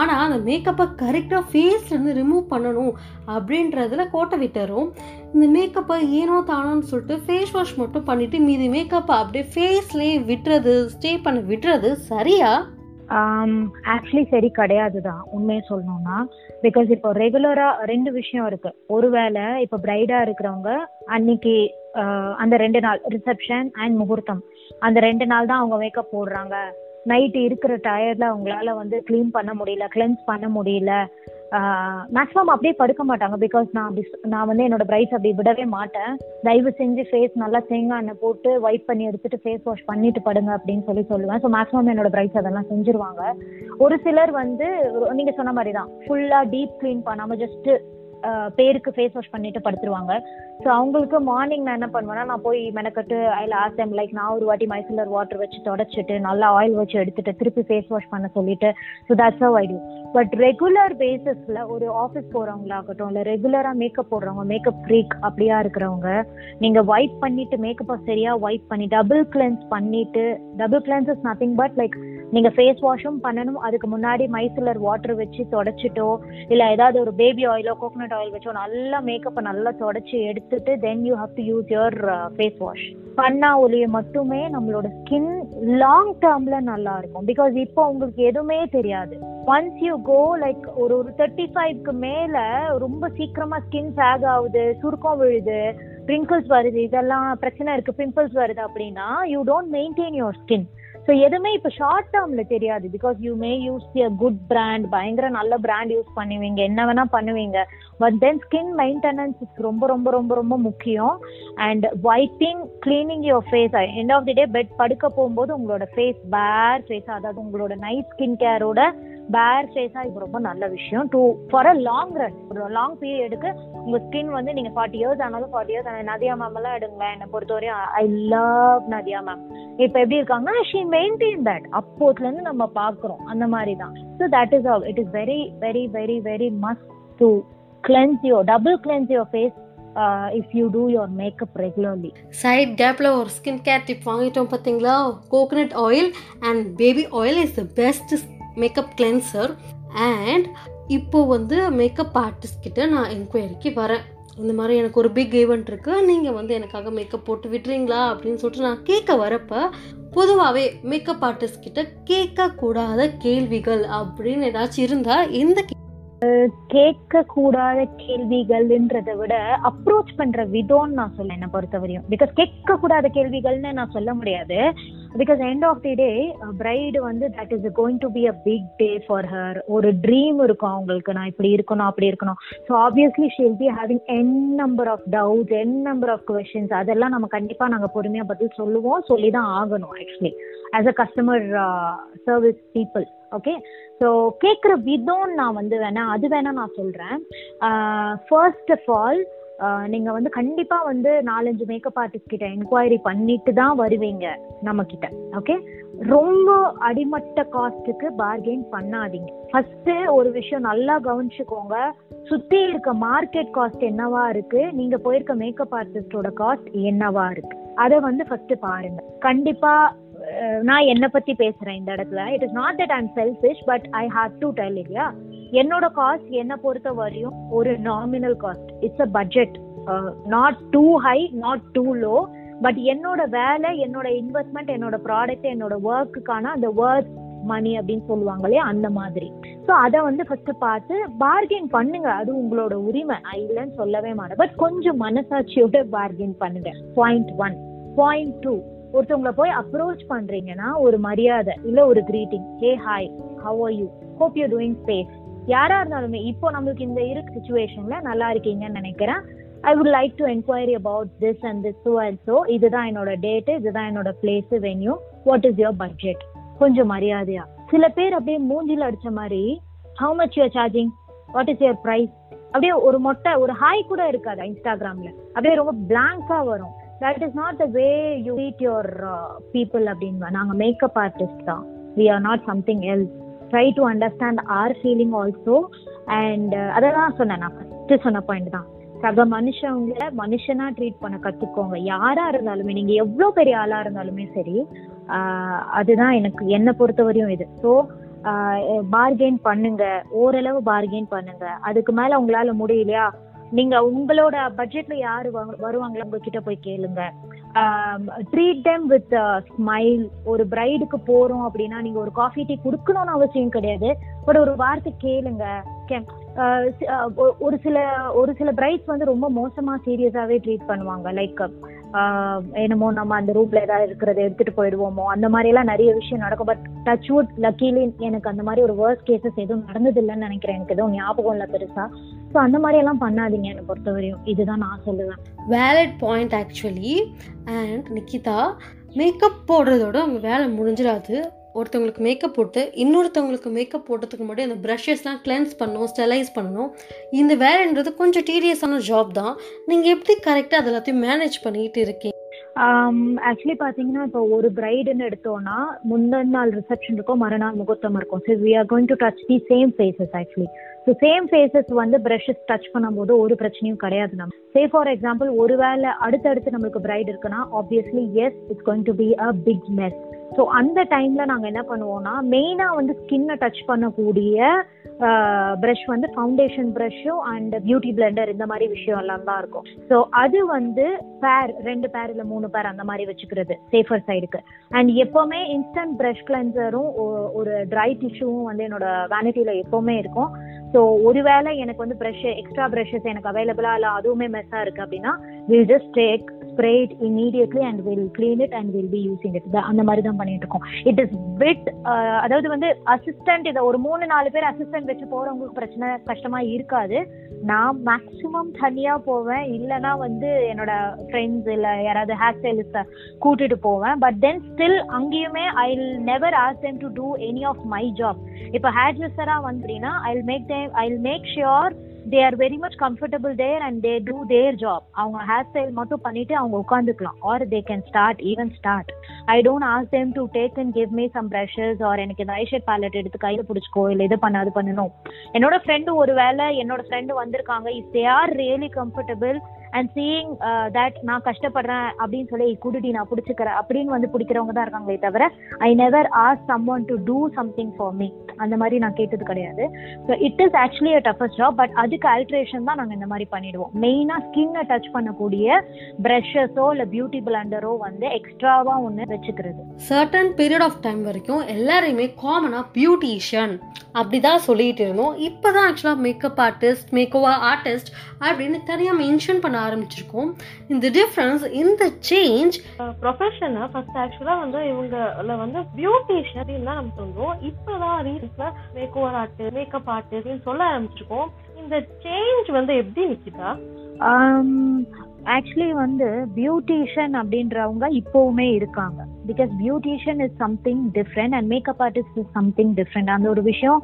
ஆனால் அந்த மேக்கப்பை கரெக்டாக ஃபேஸ்லேருந்து ரிமூவ் பண்ணணும் அப்படின்றதுல கோட்டை விட்டுறோம். இந்த மேக்கப்பை ஏனோ தானோன்னு சொல்லிட்டு ஃபேஸ் வாஷ் மட்டும் பண்ணிவிட்டு மீதி மேக்கப்பை அப்படியே ஃபேஸ்லேயே விட்டுறது ஸ்டே பண்ண விட்டுறது சரியா? ஆக்சுவலி சரி கிடையாது தான் உண்மையை சொல்லணும்னா பிகாஸ் இப்போ ரெகுலராக ரெண்டு விஷயம் இருக்கு. ஒருவேளை இப்போ பிரைடாக இருக்கிறவங்க அன்னைக்கு அந்த ரெண்டு நாள் ரிசப்ஷன் அண்ட் முகூர்த்தம். அந்த ரெண்டு நாள் தான் அவங்க மேக்கப் போடுறாங்க. நைட்டு இருக்கிற டயர்டில் அவங்களால வந்து க்ளீன் பண்ண முடியல கிளென்ஸ் பண்ண முடியல. மேக்ஸிமம் அப்படியே படுக்க மாட்டாங்க பிகாஸ் நான் அப்படி நான் வந்து என்னோட பிரைட்ஸ் அப்படி விடவே மாட்டேன். தயவு செஞ்சு ஃபேஸ் நல்லா தேங்காய் எண்ணெய் போட்டு வைப் பண்ணி எடுத்துட்டு ஃபேஸ் வாஷ் பண்ணிட்டு படுங்க அப்படின்னு சொல்லி சொல்லுவேன். ஸோ மேக்ஸிமம் என்னோட பிரைட்ஸ் அதெல்லாம் செஞ்சிருவாங்க. ஒரு சிலர் வந்து நீங்க சொன்ன மாதிரி தான் ஃபுல்லா டீப் க்ளீன் பண்ணாம ஜஸ்ட் பேருக்கு ஃபேஸ் வாஷ் பண்ணிட்டு படுத்துருவாங்க. ஸோ அவங்களுக்கு மார்னிங் நான் என்ன பண்ணுவேன்னா நான் போய் மெனக்கட்டு அதில் டைம் லைக் நான் ஒரு வாட்டி மைசூலர் வாட்டர் வச்சு தொடச்சிட்டு நல்லா ஆயில் வச்சு எடுத்துட்டு திருப்பி ஃபேஸ் வாஷ் பண்ண சொல்லிட்டு so that's how I do but regular பேசிஸ்ல ஒரு ஆஃபீஸ் போகிறவங்களாகட்டும் இல்லை ரெகுலரா மேக்கப் போடுறவங்க மேக்கப் ஃப்ரீக் அப்படியா இருக்கிறவங்க நீங்க வைப் பண்ணிட்டு மேக்கப்பை சரியா வைப் பண்ணி டபுள் கிளென்ஸ் பண்ணிட்டு double cleanse is nothing but like நீங்க ஃபேஸ் வாஷும் பண்ணணும் அதுக்கு முன்னாடி மைசிலர் வாட்டர் வச்சு தொடச்சிட்டோ இல்ல ஏதாவது ஒரு பேபி ஆயிலோ கோகனட் ஆயில் வச்சோ நல்லா மேக்கப்பை நல்லா தொடச்சி எடுத்துட்டு then you have to use your face wash பண்ணா ஒளிய மட்டுமே நம்மளோட ஸ்கின் லாங் டேர்ம்ல நல்லா இருக்கும். பிகாஸ் இப்போ உங்களுக்கு எதுவுமே தெரியாது. ஒன்ஸ் யூ கோ லைக் ஒரு ஒரு தேர்ட்டி ஃபைவ்க்கு மேல ரொம்ப சீக்கிரமா ஸ்கின் சேக் ஆகுது சுருக்கம் விழுது பிரிங்கிள்ஸ் வருது இதெல்லாம் பிரச்சனை இருக்கு பிம்பிள்ஸ் வருது அப்படின்னா you don't maintain your skin so எதுவுமே இப்போ ஷார்ட் டேர்ம்ல தெரியாது. Because you may use a good brand பயங்கர நல்ல பிராண்ட் யூஸ் பண்ணுவீங்க. என்ன வேணா பண்ணுவீங்க. பட் தென் ஸ்கின் மெயின்டெனன்ஸ் ரொம்ப ரொம்ப ரொம்ப ரொம்ப முக்கியம். And whitening cleaning your face end of the day bed படுக்க போகும்போது உங்களோட ஃபேஸ் பேர் ஃபேஸ் அதாவது உங்களோட நைட் ஸ்கின் கேரோட பேர் ஃபேஸா இது ரொம்ப நல்ல விஷயம். To for a long run ஒரு லாங் பீரியடுக்கு உங்க ஸ்கின் வந்து நீங்க ஃபார்ட்டி இயர்ஸ் ஆனாலும் ஃபார்ட்டி இயர்ஸ் ஆனால் நதியா மேம் எல்லாம் எடுங்களேன் என்னை பொறுத்தவரையும் ஐ லவ் நதியா மேம் இப்போ எப்படி இருக்காங்கன்னா ஷீ மெயின்டைன் தட் அப்போதுல இருந்து நம்ம பாக்குறோம் அந்த மாதிரி தான் so that is all it is very very very very must to cleanse your double cleanse your face if you do your makeup regularly side கேப்பில் ஒரு ஸ்கின் கேர் டிப் வாங்கிட்டோம் பார்த்தீங்களா coconut oil and baby oil is the best makeup cleanser and இப்போது வந்து மேக்கப் ஆர்டிஸ்ட் கிட்ட நான் என்கொயரிக்கு வரேன். இந்த மாதிரி எனக்கு ஒரு பிக் ஈவெண்ட் இருக்குது நீங்கள் வந்து எனக்காக மேக்கப் போட்டு விட்டுறீங்களா அப்படின்னு சொல்லிட்டு நான் கேட்க வரப்போ பொதுவாகவே மேக்கப் ஆர்டிஸ்ட் கிட்ட கேட்கக்கூடாத கேள்விகள் அப்படின்னு ஏதாச்சும் இருந்தால் எந்த கேட்க கூடாத கேள்விகள்ன்றதை விட அப்ரோச் பண்ற விதம்னு நான் சொல்ல என்ன பொறுத்தவரையும். பிகாஸ் கேட்க கூடாத கேள்விகள்னு நான் சொல்ல முடியாது. Because end of the day bride வந்து that is going to be a big day for her ஒரு ட்ரீம் இருக்கும் அவங்களுக்கு. நான் இப்படி இருக்கணும் அப்படி இருக்கணும். So obviously she'll be having n number of doubts n number of questions அதெல்லாம் நம்ம கண்டிப்பா நாங்கள் பொறுமையா பதில் சொல்லுவோம் சொல்லி தான் ஆகணும் actually as a customer service people okay so கேட்குற விதம் நான் வந்து வேணா அது வேணா நான் சொல்கிறேன் ஃபர்ஸ்ட் ஆஃப் ஆல் நீங்கள் வந்து கண்டிப்பாக வந்து நாலஞ்சு மேக்கப் ஆர்டிஸ்ட் கிட்ட என்கொயரி பண்ணிட்டு தான் வருவீங்க நம்ம கிட்ட ஓகே ரொம்ப அடிமட்ட காஸ்ட்டுக்கு பார்கெயின் பண்ணாதீங்க. ஃபர்ஸ்ட் ஒரு விஷயம் நல்லா கவனிச்சுக்கோங்க. சுற்றி இருக்க மார்க்கெட் காஸ்ட் என்னவா இருக்கு? நீங்க போயிருக்க மேக்கப் ஆர்டிஸ்டோட காஸ்ட் என்னவா இருக்கு? அதை வந்து ஃபர்ஸ்ட் பாருங்க. கண்டிப்பா நான் என்னை பத்தி பேசுறேன் இந்த இடத்துல. It is not that I'm selfish but I have to tell இல்லையா என்னோட காஸ்ட் என்னை பொறுத்த வரையும் ஒரு nominal cost it's a budget not too high not too low but என்னோட வேலை என்னோட இன்வெஸ்ட்மெண்ட் என்னோட ப்ராடக்ட் என்னோட ஒர்க்குக்கான அந்த ஒர்க் மணி அப்படின்னு சொல்லுவாங்க இல்லையா? அந்த மாதிரி. ஸோ அதை வந்து ஃபர்ஸ்ட் பார்த்து பார்கெயின் பண்ணுங்க. அது உங்களோட உரிமை. இல்லைன்னு சொல்லவே மாட்டேன். பட் கொஞ்சம் மனசாட்சியோட பார்கெயின் பண்ணுங்க. பாயிண்ட் ஒன் பாயிண்ட் டூ ஒருத்தவங்களை போய் அப்ரோச் பண்றீங்கன்னா ஒரு மரியாதை இல்ல ஒரு greeting hey hi how are you hope you doing safe யாரா இருந்தாலுமே இப்போ நம்மளுக்கு இந்த இருக்கு சுச்சுவேஷன்ல நல்லா இருக்கீங்கன்னு நினைக்கிறேன். I would like to enquiry about this and this so and so இதுதான் என்னோட டேட்டு இதுதான் என்னோட place venue what is your budget கொஞ்சம் மரியாதையா. சில பேர் அப்படியே மூஞ்சில் அடிச்ச மாதிரி how much you're charging what is your price அப்படியே ஒரு மொட்டை ஒரு ஹாய் கூட இருக்காது இன்ஸ்டாகிராம்ல அப்படியே ரொம்ப பிளாங்கா வரும். That is not the way you meet your people அப்படின்னு நாங்கள் மேக்கப் ஆர்டிஸ்ட் தான். We are not something else try to understand or feeling also and அதெல்லாம் சொன்னேன் நான் ஃபஸ்ட்டு சொன்ன பாயிண்ட் தான். சக மனுஷவங்கள மனுஷனா ட்ரீட் பண்ண கத்துக்கோங்க. யாரா இருந்தாலுமே நீங்க எவ்வளவு பெரிய ஆளா இருந்தாலுமே சரி அதுதான் எனக்கு என்னை பொறுத்தவரையும் இது. ஸோ பார்கெயின் பண்ணுங்க. ஓரளவு பார்கெயின் பண்ணுங்க. அதுக்கு மேல உங்களால முடியலையா? நீங்க உங்களோட பட்ஜெட்ல யாரு வருவாங்களோ உங்ககிட்ட போய் கேளுங்க. ட்ரீட் டெம் வித் ஸ்மைல் ஒரு பிரைடுக்கு போறோம் அப்படின்னா நீங்க ஒரு காஃபி டீ கொடுக்கணும்னு அவசியம் கிடையாது. பட் ஒரு வார்த்தை கேளுங்க. ஒரு சில ஒரு சில பிரைட்ஸ் வந்து ரொம்ப மோசமா சீரியஸாவே ட்ரீட் பண்ணுவாங்க. லைக் என்னமோ நம்ம அந்த ரூம்ல ஏதாவது இருக்கிறத எடுத்துட்டு போயிடுவோமோ? அந்த மாதிரி எல்லாம் நிறைய விஷயம் நடக்கும். பட் டச் வுட் லக்கீலி எனக்கு அந்த மாதிரி ஒரு வேர்ஸ் கேசஸ் எதுவும் நடந்தது இல்லைன்னு நினைக்கிறேன். எனக்கு எதுவும் ஞாபகம் இல்லை பெருசா. ஸோ அந்த மாதிரி எல்லாம் பண்ணாதீங்க என்னை பொறுத்தவரையும். இதுதான் நான் சொல்லுவேன். Valid point actually and Nikita makeup போடுறதோட அவங்க வேலை முடிஞ்சிடாது. ஒருத்தவங்களுக்கு மேக்கப் போட்டு இன்னொருத்தவங்களுக்கு மேக்கப் போட்டதுக்கு முன்னாடி அந்த ப்ரஷஸ்லாம் கிளென்ஸ் பண்ணணும் ஸ்டெலைஸ் பண்ணணும். இந்த வேலைன்றது கொஞ்சம் டீரியஸான ஜாப் தான். நீங்கள் எப்படி கரெக்டாக அது எல்லாத்தையும் மேனேஜ் பண்ணிக்கிட்டு இருக்கீங்க? ஆக்சுவலி பார்த்தீங்கன்னா இப்போ ஒரு பிரைடுன்னு எடுத்தோம்னா முந்தின நாள் ரிசப்ஷன் இருக்கும் மறுநாள் முகூர்த்தம் இருக்கும். So we are going to touch the same faces actually so so same faces வந்து ப்ரஷஸ் டச் பண்ணும்போது ஒரு பிரச்சனையும் கிடையாது நம்ம. சே ஃபார் எக்ஸாம்பிள் ஒருவேளை அடுத்தடுத்து நம்மளுக்கு பிரைட் இருக்குன்னா obviously yes it's going to be a big mess so அந்த டைம்ல நாங்க என்ன பண்ணுவோம்னா மெயினா வந்து ஸ்கின்னை டச் பண்ணக்கூடிய ப்ரஷ் வந்து ஃபவுண்டேஷன் ப்ரஷ்ஷும் அண்ட் பியூட்டி பிளெண்டர் இந்த மாதிரி விஷயம் எல்லாம் தான் இருக்கும். ஸோ அது வந்து பேர் ரெண்டு பேர் இல்லை மூணு பேர் அந்த மாதிரி வச்சுக்கிறது சேஃபர் சைடுக்கு அண்ட் எப்போவுமே இன்ஸ்டன்ட் ப்ரஷ் கிளென்சரும் ஒரு ட்ரை டிஷ்யூவும் வந்து என்னோட வேனிட்டியில எப்போவுமே இருக்கும். ஸோ ஒருவேளை எனக்கு வந்து ப்ரஷ் எக்ஸ்ட்ரா ப்ரஷஸ் எனக்கு அவைலபிளா இல்லை அதுவுமே மெஸ்ஸாக இருக்கு அப்படின்னா will just take spray it immediately and will clean it and will be using it அந்த மாதிரி தான் பண்ணிட்டு இருக்கோம் இட் இஸ் வித் uh, அதாவது வந்து அசிஸ்டன்ட் இதை ஒரு மூணு நாலு பேர் அசிஸ்டன்ட் வச்சு போறவங்களுக்கு பிரச்சனை கஷ்டமா இருக்காது. நான் மேக்சிமம் தனியா போவேன். இல்லைன்னா வந்து என்னோட ஃப்ரெண்ட்ஸ் இல்ல யாராவது ஹேர் ஸ்டைலிஸ்ட கூட்டிட்டு போவேன். பட் தென் ஸ்டில் அங்கேயுமே I never ask them to do any of my job இப்போ ஹேர் ட்ரெஸ்ஸரா வந்தீங்கன்னா I make them I make sure they are very much comfortable there and they do their job அவங்க ஹேர் ஸ்டைல் மட்டும் பண்ணிட்டு அவங்க உட்காந்துக்கலாம் or they can start even start I don't ask them to take and give me some brushes or எனக்கு இந்த ஐஷேட் பேலட் எடுத்து கையில் பிடிச்சிக்கோ இல்லை இது பண்ணாது பண்ணணும் என்னோட ஃப்ரெண்டு ஒரு வேளை என்னோட ஃப்ரெண்டு வந்திருக்காங்க. If they are really comfortable and seeing that நான் கஷ்டப்படுறேன் அப்படின்னு சொல்லி குடுடி நான் பிடிச்சிக்கிறேன். அப்படின்னு வந்து பிடிக்கிறவங்க தான் இருக்காங்களே தவிர I never ask someone to do something for me அந்த மாதிரி நான் கேட்டது கிடையாது. So it is actually a toughest job but அதுக்கு அல்ட்ரேஷன் தான் நாங்கள் இந்த மாதிரி பண்ணிடுவோம். மெயினாக ஸ்கின்னை டச் பண்ணக்கூடிய ப்ரஷஸோ இல்லை பியூட்டி பிளண்டரோ வந்து எக்ஸ்ட்ராவாக ஒன்று வச்சுக்கிறது. சர்டன் பீரியட் ஆஃப் டைம் வரைக்கும் எல்லாரையுமே காமனாக பியூட்டிஷியன் அப்படி தான் சொல்லிட்டு இருந்தோம். இப்போ தான் ஆக்சுவலாக மேக்கப் ஆர்டிஸ்ட் மேக்கோவா ஆர்டிஸ்ட் அப்படின்னு தனியாக மென்ஷன் பண்ண ஆரம்பிச்சிருக்கோம். இந்த டிஃப்ரென்ஸ் இந்த சேஞ்ச் ப்ரொஃபஷனை ஃபர்ஸ்ட் ஆக்சுவலாக வந்து இவங்கள வந்து பியூட்டிஷியன் தான் நம்ம சொல்லுவோம் இப்போதான் ரீசெண்டாக மேக் ஓவர் ஆர்ட் மேக்கப் ஆர்டிஸ்ட்னு சொல்ல ஆரம்பிச்சிருக்கோம். இந்த சேஞ்ச் வந்து எப்படி நிக்கிதா? ஆக்சுவலி வந்து பியூட்டிஷியன் அப்படின்றவங்க இப்போவுமே இருக்காங்க. Because beautician is something different and makeup artist is something different அந்த ஒரு விஷயம்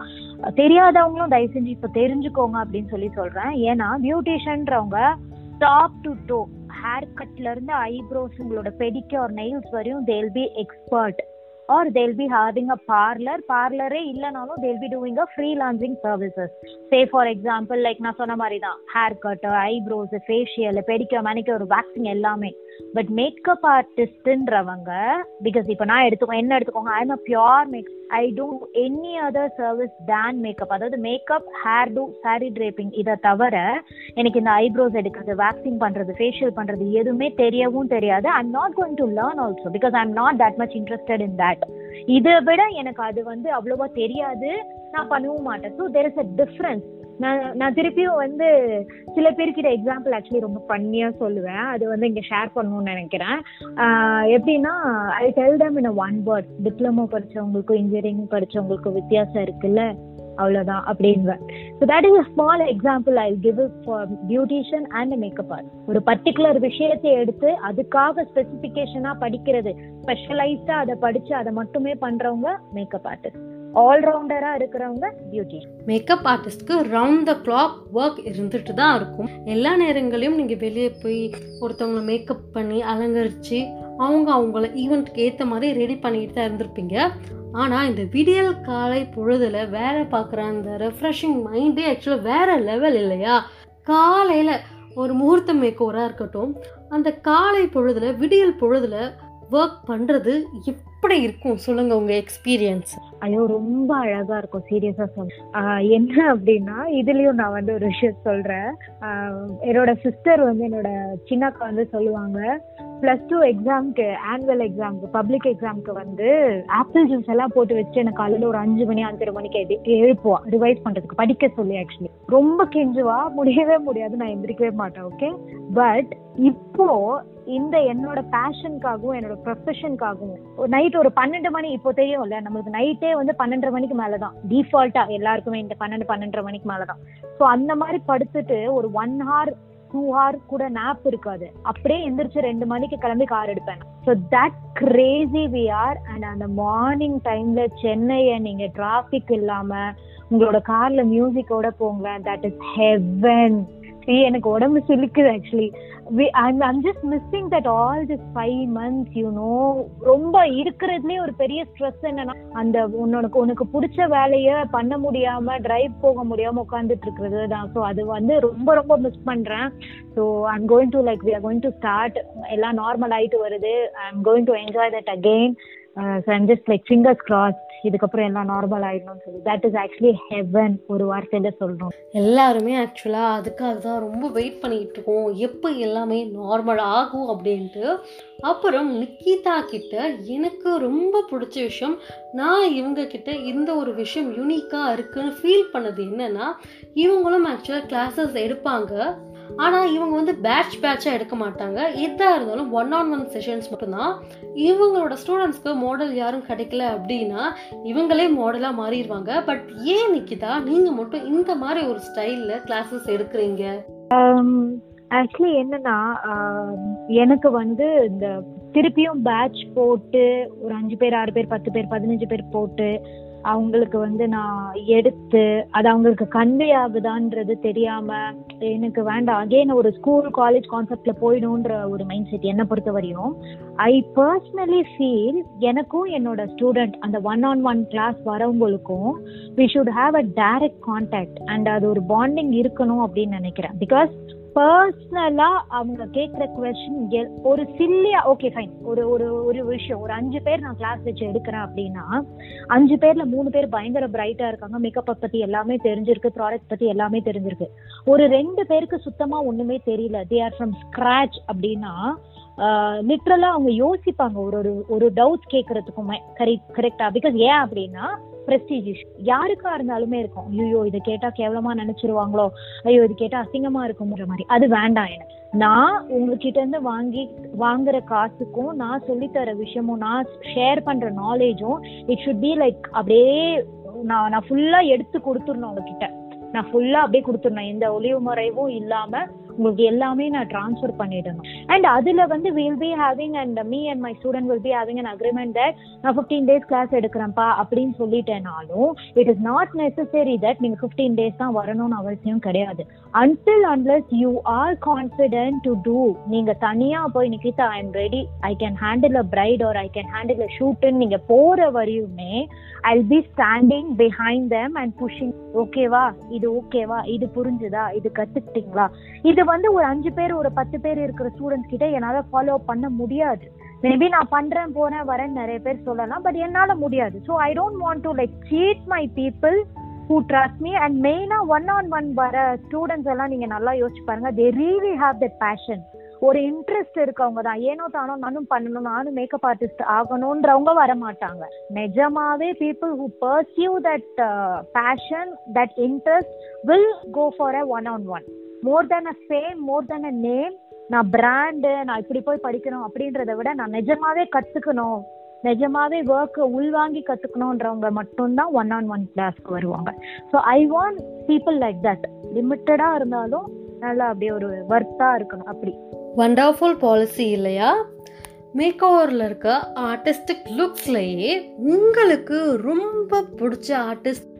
தெரியாதவங்களும் தயவு செஞ்சு இப்போ தெரிஞ்சுக்கோங்க அப்படின்னு சொல்லி சொல்றேன். ஏன்னா பியூட்டிஷியன்றவங்க டாப் டு டோ ஹேர் கட்ல இருந்து ஐப்ரோஸ் உங்களோட பெடிக்யூர் நெயில்ஸ் வரையும் they'll be expert or they'll be having a parlour பார்லரே இல்லைனாலும் they'll be doing a freelancing services say for example like நான் சொன்ன மாதிரி தான் hair cut eyebrows facial pedicure manicure waxing எல்லாமே பட் மேக்கப் ஆர்டிஸ்ட்ன்றவங்க பிகாஸ் இப்போ நான் எடுத்துக்கோ என்ன எடுத்துக்கோங்க I am a pure make I do any other service than makeup அதாவது makeup hairdo sari draping இதை தவிர எனக்கு இந்த ஐப்ரோஸ் எடுக்கிறது வேக்சிங் பண்றது ஃபேஷியல் பண்றது எதுவுமே தெரியவும் தெரியாது. I am not going to learn also because I am not that much interested in that இதை விட எனக்கு அது வந்து அவ்வளோவா தெரியாது. நான் பண்ணவும் மாட்டேன். So there is a difference நான் நான் திருப்பியும் வந்து சில பேர்கிட்ட எக்ஸாம்பிள் ஆக்சுவலி ரொம்ப ஃபன்னியா சொல்லுவேன். அது வந்து இங்க ஷேர் பண்ணணும்னு நினைக்கிறேன். எப்படின்னா I tell them in one word diploma படிச்சவங்களுக்கும் engineering படிச்சவங்களுக்கும் வித்தியாசம் இருக்குல்ல? அவ்வளவுதான் அப்படின்வேன் so that is a small example I give it for beautician and makeup art ஒரு பர்டிகுலர் விஷயத்தை எடுத்து அதுக்காக ஸ்பெசிஃபிகேஷனாக படிக்கிறது. ஸ்பெஷலைஸ்டா அதை படிச்சு அதை மட்டுமே பண்றவங்க மேக்கப் ஆர்டிஸ்ட் ஆல்ரவுண்டரா இருக்கிறவங்க பியூட்டி மேக்கப் ஆர்டிஸ்ட்க்கு ரவுண்ட் த கிளாக் ஒர்க் இருந்துட்டு தான் இருக்கும். எல்லா நேரங்களையும் நீங்கள் வெளியே போய் ஒருத்தவங்களை மேக்கப் பண்ணி அலங்கரித்து அவங்க அவங்கள ஈவெண்ட்க்கு ஏற்ற மாதிரி ரெடி பண்ணிட்டு தான் இருந்திருப்பீங்க. ஆனால் இந்த விடியல் காலை பொழுதில் வேலை பார்க்குற அந்த ரெஃப்ரெஷிங் மைண்டே ஆக்சுவலாக வேற லெவல் இல்லையா? காலையில் ஒரு முகூர்த்த மேக்கோராக இருக்கட்டும் அந்த காலை பொழுதுல விடியல் பொழுதுல ஒர்க் பண்ணுறது எப்படி இருக்கும்? சொல்லுங்க உங்க எக்ஸ்பீரியன்ஸ் ஐயோ ரொம்ப அழகா இருக்கும். சீரியஸா சொல்ல என்ன அப்படின்னா இதுலயும் நான் வந்து ஒரு விஷயம் சொல்றேன். என்னோட சிஸ்டர் வந்து என்னோட சின்னக்கா வந்து சொல்லுவாங்க பிளஸ் டூ எக்ஸாம்க்கு ஆனுவல் எக்ஸாம்க்கு பப்ளிக் எக்ஸாம்க்கு வந்து ஆப்பிள் ஜூஸ் எல்லாம் போட்டு வச்சு எனக்கு காலையில் ஒரு அஞ்சு மணி அஞ்சரை மணிக்கு எழுப்புவா ரிவைஸ் பண்றதுக்கு. படிக்க சொல்லி ஆக்சுவலி ரொம்ப கெஞ்சுவா? முடியவே முடியாது. நான் எந்திரிக்கவே மாட்டேன் ஓகே பட் இப்போ இந்த என்னோட பேஷனுக்காகவும் என்னோட ப்ரொஃபஷனுக்காகவும் நைட் ஒரு பன்னெண்டு மணி இப்போ தெரியும்ல நம்மளுக்கு நைட்டே வந்து பன்னெண்டரை மணிக்கு மேலதான். டிஃபால்ட்டா எல்லாருக்குமே இந்த பன்னெண்டு பன்னெண்டரை மணிக்கு மேலதான். ஸோ அந்த மாதிரி படுத்துட்டு ஒரு ஒன் ஹவர் டூ ஹவர் கூட நாப் இருக்காது. அப்படியே எந்திரிச்சு ரெண்டு மணிக்கு கிளம்பி கார் எடுப்பேன். So that crazy we are and அந்த மார்னிங் டைம்ல சென்னையை நீங்க டிராபிக் இல்லாம உங்களோட கார்ல மியூசிக்கோட போங்க. தட் இஸ் ஹெவன் எனக்கு உடம்பு சிலிக்குது actually we I'm I'm just missing that all this five months you know ரொம்ப இருக்கிறதுலே ஒரு பெரிய ஸ்ட்ரெஸ் என்னன்னா அந்த உனக்கு உனக்கு பிடிச்ச வேலையை பண்ண முடியாம டிரைவ் போக முடியாம உட்காந்துட்டு இருக்கிறது தான். ஸோ அது வந்து ரொம்ப ரொம்ப மிஸ் பண்றேன். So I'm going to like we are going to start எல்லாம் நார்மல் ஆயிட்டு வருது. I am going to enjoy that again so I'm just like fingers cross இதுக்கப்புறம் எல்லாம் நார்மல் ஆயிடணும்னு சொல்லி. தட் இஸ் ஆக்சுவலி ஹெவன் ஒரு வார்த்தையில சொல்றோம் எல்லாருமே ஆக்சுவலா அதுக்காக தான் ரொம்ப வெயிட் பண்ணிட்டு இருக்கோம். எப்போ எல்லாமே நார்மல் ஆகும் அப்படின்ட்டு. அப்புறம் நிக்கிதா கிட்ட எனக்கு ரொம்ப பிடிச்ச விஷயம் நான் இவங்க கிட்ட இந்த ஒரு விஷயம் யூனிக்காக இருக்குன்னு ஃபீல் பண்ணது என்னன்னா இவங்களும் ஆக்சுவலாக கிளாஸஸ் எடுப்பாங்க. ஆனால் இவங்க வந்து பேட்ச் பேட்சாக எடுக்க மாட்டாங்க. எதாக இருந்தாலும் ஒன் ஆன் ஒன் செஷன்ஸ் மட்டும்தான். இவங்களோட ஸ்டூடெண்ட்ஸ்க்கு மாடல் யாரும் கிடைக்கல அப்படின்னா இவங்களே மாடலாக மாறிடுவாங்க. பட் ஏன் நிக்கிதா நீங்கள் மட்டும் இந்த மாதிரி ஒரு ஸ்டைலில் கிளாஸஸ் எடுக்கிறீங்க? Um, ஆக்சுவலி என்னன்னா um, எனக்கு வந்து இந்த திருப்பியும் பேட்ச் போட்டு ஒரு அஞ்சு பேர் ஆறு பேர் பத்து பேர் பதினஞ்சு பேர் போட்டு அவங்களுக்கு வந்து நான் எடுத்து அது அவங்களுக்கு கன்வே ஆகுதான்றது தெரியாம எனக்கு வேண்டாம். அகெயின் ஒரு ஸ்கூல் காலேஜ் கான்செப்ட்ல போயிடும்ன்ற ஒரு மைண்ட் செட் என்னை பொறுத்த வரையும் ஐ பர்சனலி ஃபீல் எனக்கும் என்னோட ஸ்டூடெண்ட் அந்த one on one class வரவங்களுக்கும் we should have a direct contact and அது ஒரு பாண்டிங் இருக்கணும் அப்படின்னு நினைக்கிறேன். பிகாஸ் பர்சனலா அவங்க கேட்குற கொஸ்டின் ஒரு சில்லியா ஓகே ஃபைன் ஒரு ஒரு ஒரு விஷயம். ஒரு அஞ்சு பேர் நான் கிளாஸ் வச்சு எடுக்கிறேன் அப்படின்னா அஞ்சு பேர்ல மூணு பேர் பயங்கர பிரைட்டா இருக்காங்க. மேக்கப் பத்தி எல்லாமே தெரிஞ்சிருக்கு. ப்ராடக்ட் பத்தி எல்லாமே தெரிஞ்சிருக்கு. ஒரு ரெண்டு பேருக்கு சுத்தமா ஒண்ணுமே தெரியல. தே ஆர் ஃப்ரம் ஸ்கிராச் அப்படின்னா லிட்ரலா அவங்க யோசிப்பாங்க. ஒரு ஒரு ஒரு டவுட் கேட்கறதுக்குமே கரெக்ட் கரெக்டா பிகாஸ் ஏன் அப்படின்னா பிரஸ்டீஜிஷ் யாருக்கா இருந்தாலுமே இருக்கும். ஐயோ இதை கேட்டா கேவலமா நினைச்சிருவாங்களோ? ஐயோ இது கேட்டா அசிங்கமா இருக்கும்ன்ற மாதிரி. அது வேண்டாம் எனக்கு. நான் உங்ககிட்ட இருந்து வாங்கி வாங்குற காசுக்கும் நான் சொல்லித்தர விஷயமும் நான் ஷேர் பண்ற நாலேஜும் இட் ஷுட் பி லைக் அப்படியே நான் நான் ஃபுல்லா எடுத்து கொடுத்துடணும் உங்ககிட்ட. நான் ஃபுல்லா அப்படியே கொடுத்துடணும். எந்த ஒளிவு முறைவும் இல்லாம உங்களுக்கு எல்லாமே நான் டிரான்ஸ்ஃபர் பண்ணிடணும். அண்ட் அதுல வந்து will be having and me and my student will be having an agreement that நான் ஃபிஃப்டீன் டேஸ் கிளாஸ் எடுக்கிறேன்ப்பா அப்படின்னு சொல்லிட்டேனாலும் it is not necessary that நீங்க ஃபிஃப்டீன் டேஸ் தான் வரணும்னு அவசியம் கிடையாது. Until unless you are confident to do நீங்க தனியா போய் Nikita I am ready I can handle a bride or I can handle a ஷூட்டுன்னு நீங்க போற வரையுமே I be standing behind them and pushing ஓகேவா இது ஓகேவா இது புரிஞ்சுதா? இது கத்துக்கிட்டீங்களா? இது வந்து ஒரு அஞ்சு பேர் ஒரு பத்து பேர் இருக்கிற ஸ்டூடெண்ட்ஸ் கிட்ட என்னால ஃபாலோ பண்ண முடியாது. மேபி நான் பண்றேன் போறேன் வரேன் நிறைய பேர் சொல்லலாம் பட் என்னால முடியாது. So I don't want to like cheat my people who trust me and மெயினா ஒன் ஆன் ஒன் வர ஸ்டூடெண்ட்ஸ் எல்லாம் நீங்க நல்லா யோசிச்சு பாருங்க. They really have that passion ஒரு இன்ட்ரெஸ்ட் இருக்கவங்க தான். ஏனோ தானோ நானும் பண்ணணும் நானும் மேக்கப் ஆர்டிஸ்ட் ஆகணும்ன்றவங்க வர மாட்டாங்க. நிஜமாவே people who pursue that passion that interest will go for a one on one more than a fame more than a name நான் பிராண்டு நான் இப்படி போய் படிக்கணும் அப்படின்றத விட நான் நிஜமாவே கத்துக்கணும். நிஜமாவே ஒர்க் உள்வாங்கி கத்துக்கணுன்றவங்க மட்டும்தான் ஒன் ஆன் ஒன் கிளாஸ்க்கு வருவாங்க so I want people like that லிமிட்டடா இருந்தாலும் நல்லா அப்படியே ஒரு ஒர்த்தா இருக்கணும். அப்படி. வண்டர்ஃபுல் பாலிசி இல்லையா? மேக் ஓவரில் இருக்க ஆர்டிஸ்டிக் லுக்ஸ்லயே உங்களுக்கு ரொம்ப பிடிச்ச ஆர்டிஸ்ட்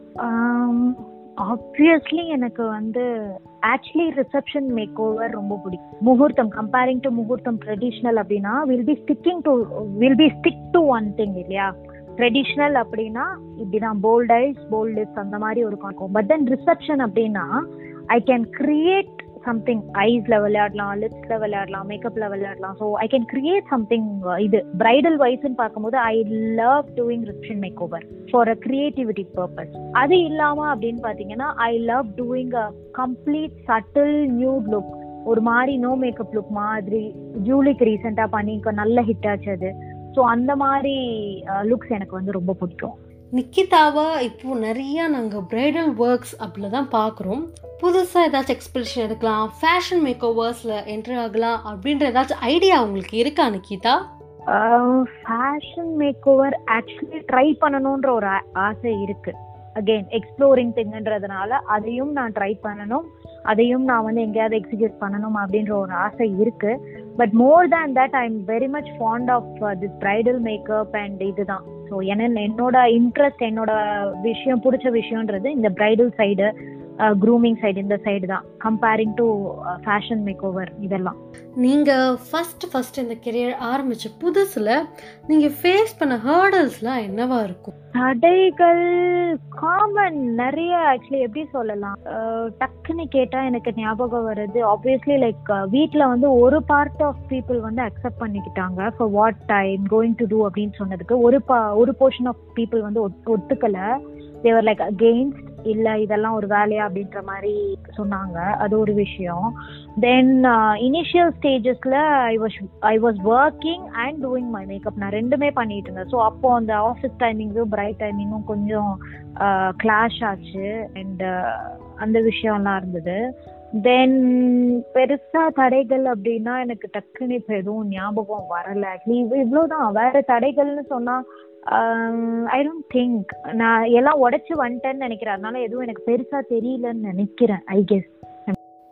ஆப்வியஸ்லி எனக்கு வந்து ஆக்சுவலி ரிசப்ஷன் மேக் ஓவர் ரொம்ப பிடிக்கும். முகூர்த்தம் கம்பேரிங் டு முகூர்த்தம் ட்ரெடிஷ்னல் அப்படின்னா will be sticking to will be stick to one thing இல்லையா? ட்ரெடிஷ்னல் அப்படின்னா இப்படிதான் போல்ட் ஐஸ் போல்ட் லிப்ஸ் அந்த மாதிரி ஒரு இருக்கும் பட் தென் ரிசப்ஷன் அப்படின்னா ஐ கேன் கிரியேட் சம்திங் ஐஸ்ல விளையாடலாம் லிப்ஸ்ல விளையாடலாம் மேக்கப்ல விளையாடலாம். So I can create something இது பிரைடல் வைஸ்ன்னு பார்க்கும்போது I love doing reception makeover for a creativity purpose அது இல்லாம அப்படின்னு பாத்தீங்கன்னா I love doing a complete subtle nude look ஒரு மாதிரி நோ மேக்கப் லுக் மாதிரி ஜூலிக்கு ரீசெண்டா பண்ணி நல்ல ஹிட் ஆச்சு அது. ஸோ அந்த மாதிரி uh, லுக்ஸ் எனக்கு வந்து ரொம்ப பிடிக்கும். நிக்கிதாவை இப்போது நிறையா நாங்கள் பிரைடல் ஒர்க்ஸ் அப்படில் தான் பார்க்குறோம் புதுசாக ஏதாச்சும் எக்ஸ்பிரிஷன் எடுக்கலாம் ஃபேஷன் மேக் ஓவர்ஸில் என்ட்ரு ஆகலாம் அப்படின்ற ஏதாச்சும் ஐடியா உங்களுக்கு இருக்கா Nikita? Fashion makeover actually try பண்ணணுன்ற ஒரு ஆசை இருக்குது அகெயின் எக்ஸ்ப்ளோரிங் திங்குன்றதுனால அதையும் நான் ட்ரை பண்ணணும். அதையும் நான் வந்து எங்கேயாவது எக்ஸிக்யூட் பண்ணணும் அப்படின்ற ஒரு ஆசை இருக்கு. But more than that I am very much fond of this bridal makeup and இதுதான். ஸோ ஏன்னா என்னோட இன்ட்ரெஸ்ட் என்னோட விஷயம் பிடிச்ச விஷயம்ன்றது இந்த பிரைடல் சைடு க்ரூமிங் சைடு இந்த சைடு தான். Comparing to fashion makeover இதெல்லாம். நீங்கள் ஃபஸ்ட் ஃபஸ்ட் இந்த கெரியர் ஆரம்பிச்ச புதுசில் நீங்கள் ஃபேஸ் பண்ண ஹேர்டல்ஸ்லாம் என்னவா இருக்கும்? தடைகள் காமன் நிறைய ஆக்சுவலி எப்படி சொல்லலாம்? டக்குன்னு கேட்டா எனக்கு ஞாபகம் வருது. ஆப்வியஸ்லி லைக் வீட்ல வந்து ஒரு பார்ட் ஆஃப் பீப்புள் வந்து அக்செப்ட் பண்ணிக்கிட்டாங்க. For what I'm going to do அப்படின்னு சொன்னதுக்கு ஒரு பா ஒரு போர்ஷன் ஆஃப் பீப்புள் வந்து ஒத்- ஒத்துக்கல. தேவர் லைக் அகெயின்ஸ்ட் இல்ல இதெல்லாம் ஒரு வேலையா அப்படின்ற மாதிரி சொன்னாங்க. அது ஒரு விஷயம். Then initial ஸ்டேஜஸ்ல I was I was working and doing my makeup நான் ரெண்டுமே பண்ணிட்டு இருந்தேன். ஸோ அப்போ அந்த ஆஃபீஸ் டைமிங்கும் பிரைட் டைமிங்கும் கொஞ்சம் கிளாஷ் ஆச்சு. அண்ட் அந்த விஷயம்லாம் இருந்தது. தென் பெருசா தடைகள் அப்படின்னா எனக்கு டக்குன்னு இப்போ எதுவும் ஞாபகம் வரல. ஆக்சுவலி இவ்வளோதான். வேற தடைகள்னு சொன்னா ஐ டோன்ட் திங்க் நான் எல்லாம் உடைச்சு வந்துட்டேன்னு நினைக்கிறேன். அதனால எதுவும் எனக்கு பெருசா தெரியலன்னு நினைக்கிறேன் I guess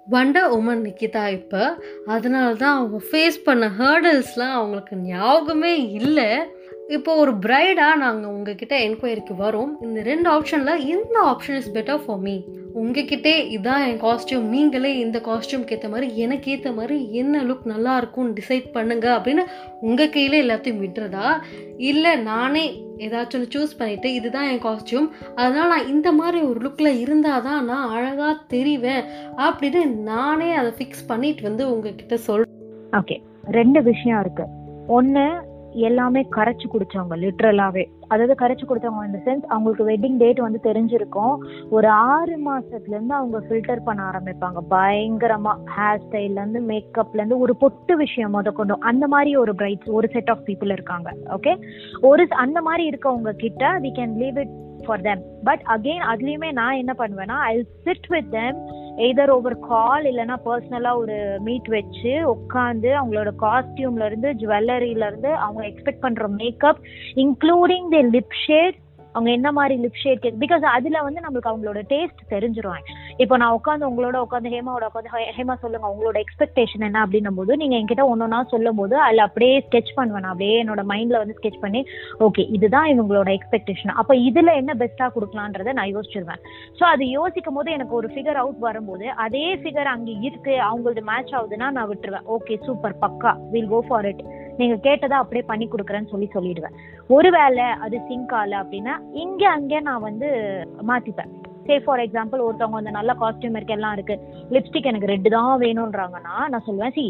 wonder woman Nikita இப்போ? அதனால தான் அவங்க ஃபேஸ் பண்ண ஹேர்டல்ஸ்லாம் அவங்களுக்கு ஞாபகமே இல்லை. இப்போ ஒரு பிரைடாக நாங்கள் உங்ககிட்ட என்கொயரிக்கு வரோம். இந்த ரெண்டு ஆப்ஷனில் எந்த option is better for me உங்ககிட்டே இதான் என் காஸ்டியூம் நீங்களே இந்த காஸ்டியூம்க்கு ஏற்ற மாதிரி எனக்கு ஏற்ற மாதிரி என்ன லுக் நல்லா இருக்கும்னு டிசைட் பண்ணுங்க அப்படின்னு உங்கள் கையில் எல்லாத்தையும் விடுறதா இல்லை நானே ஏதாச்சும் ஒன்று சூஸ் பண்ணிவிட்டு இதுதான் என் காஸ்டியூம் அதனால் நான் இந்த மாதிரி ஒரு லுக்கில் இருந்தால் தான் நான் அழகாக தெரிவேன் அப்படின்னு நானே அதை ஃபிக்ஸ் பண்ணிட்டு வந்து உங்ககிட்ட சொல் ஓகே ரெண்டு விஷயம் இருக்குது ஒன்று எல்லாமே கரைச்சு குடிச்சவங்க லிட்ரலாவே அதாவது கரைச்சு கொடுத்தவங்க இந்த சென்ஸ் அவங்களுக்கு வெட்டிங் டேட் வந்து தெரிஞ்சிருக்கும். ஒரு ஆறு மாசத்துல இருந்து அவங்க ஃபில்டர் பண்ண ஆரம்பிப்பாங்க. பயங்கரமா. ஹேர் ஸ்டைல்ல இருந்து மேக்கப்ல இருந்து ஒரு பொட்டு விஷயம் முத கொண்டு. அந்த மாதிரி ஒரு பிரைட்ஸ் ஒரு செட் ஆஃப் பீப்புள் இருக்காங்க. ஓகே ஒரு அந்த மாதிரி இருக்கவங்க கிட்ட we can leave it for them but again அதுலயுமே நான் என்ன பண்ணுவேன்னா I sit with them either over call இல்லைன்னா பர்சனலாக ஒரு மீட் வச்சு உட்காந்து அவங்களோட காஸ்டியூம்லேருந்து இருந்து இருந்து அவங்க எக்ஸ்பெக்ட் பண்ற makeup including the lip shade அவங்க என்ன மாதிரி லிப் ஷேட் பிகாஸ் அதுல வந்து நம்மளுக்கு அவங்களோட டேஸ்ட் தெரிஞ்சிரும் இப்போ நான் உட்காந்து உங்களோட உட்காந்து ஹேமாவோட உட்காந்து ஹேமா சொல்லுங்க உங்களோட எக்ஸ்பெக்டேஷன் என்ன அப்படின்னும் போது நீங்க என்கிட்ட ஒன்னொன்னா சொல்லும் போது அதுல அப்படியே ஸ்கெச் பண்ணுவேன் அப்படியே என்னோட மைண்ட்ல வந்து ஸ்கெச் பண்ணி ஓகே இதுதான் இவங்களோட எக்ஸ்பெக்டேஷன் அப்ப இதுல என்ன பெஸ்டா கொடுக்கலான்றத நான் யோசிச்சிருவேன். ஸோ அது யோசிக்கும் போது எனக்கு ஒரு ஃபிகர் அவுட் வரும்போது அதே ஃபிகர் அங்கே இருக்கு அவங்களது மேட்ச் ஆகுதுன்னா நான் விட்டுருவேன். ஓகே சூப்பர் பக்கா வில் கோ ஃபார் இட் நீங்க கேட்டதை அப்படியே பண்ணி கொடுக்குறேன்னு சொல்லி சொல்லிடுவேன். ஒருவேளை அது சிங்க் ஆகல அப்படின்னா இங்க அங்கே நான் வந்து மாத்திப்பேன். சே ஃபார் எக்ஸாம்பிள் ஒருத்தவங்க வந்து நல்ல காஸ்டியூம் இருக்கு எல்லாம் இருக்கு. லிப்ஸ்டிக் எனக்கு ரெட்டு தான் வேணும்ன்றாங்கன்னா நான் சொல்லுவேன் சி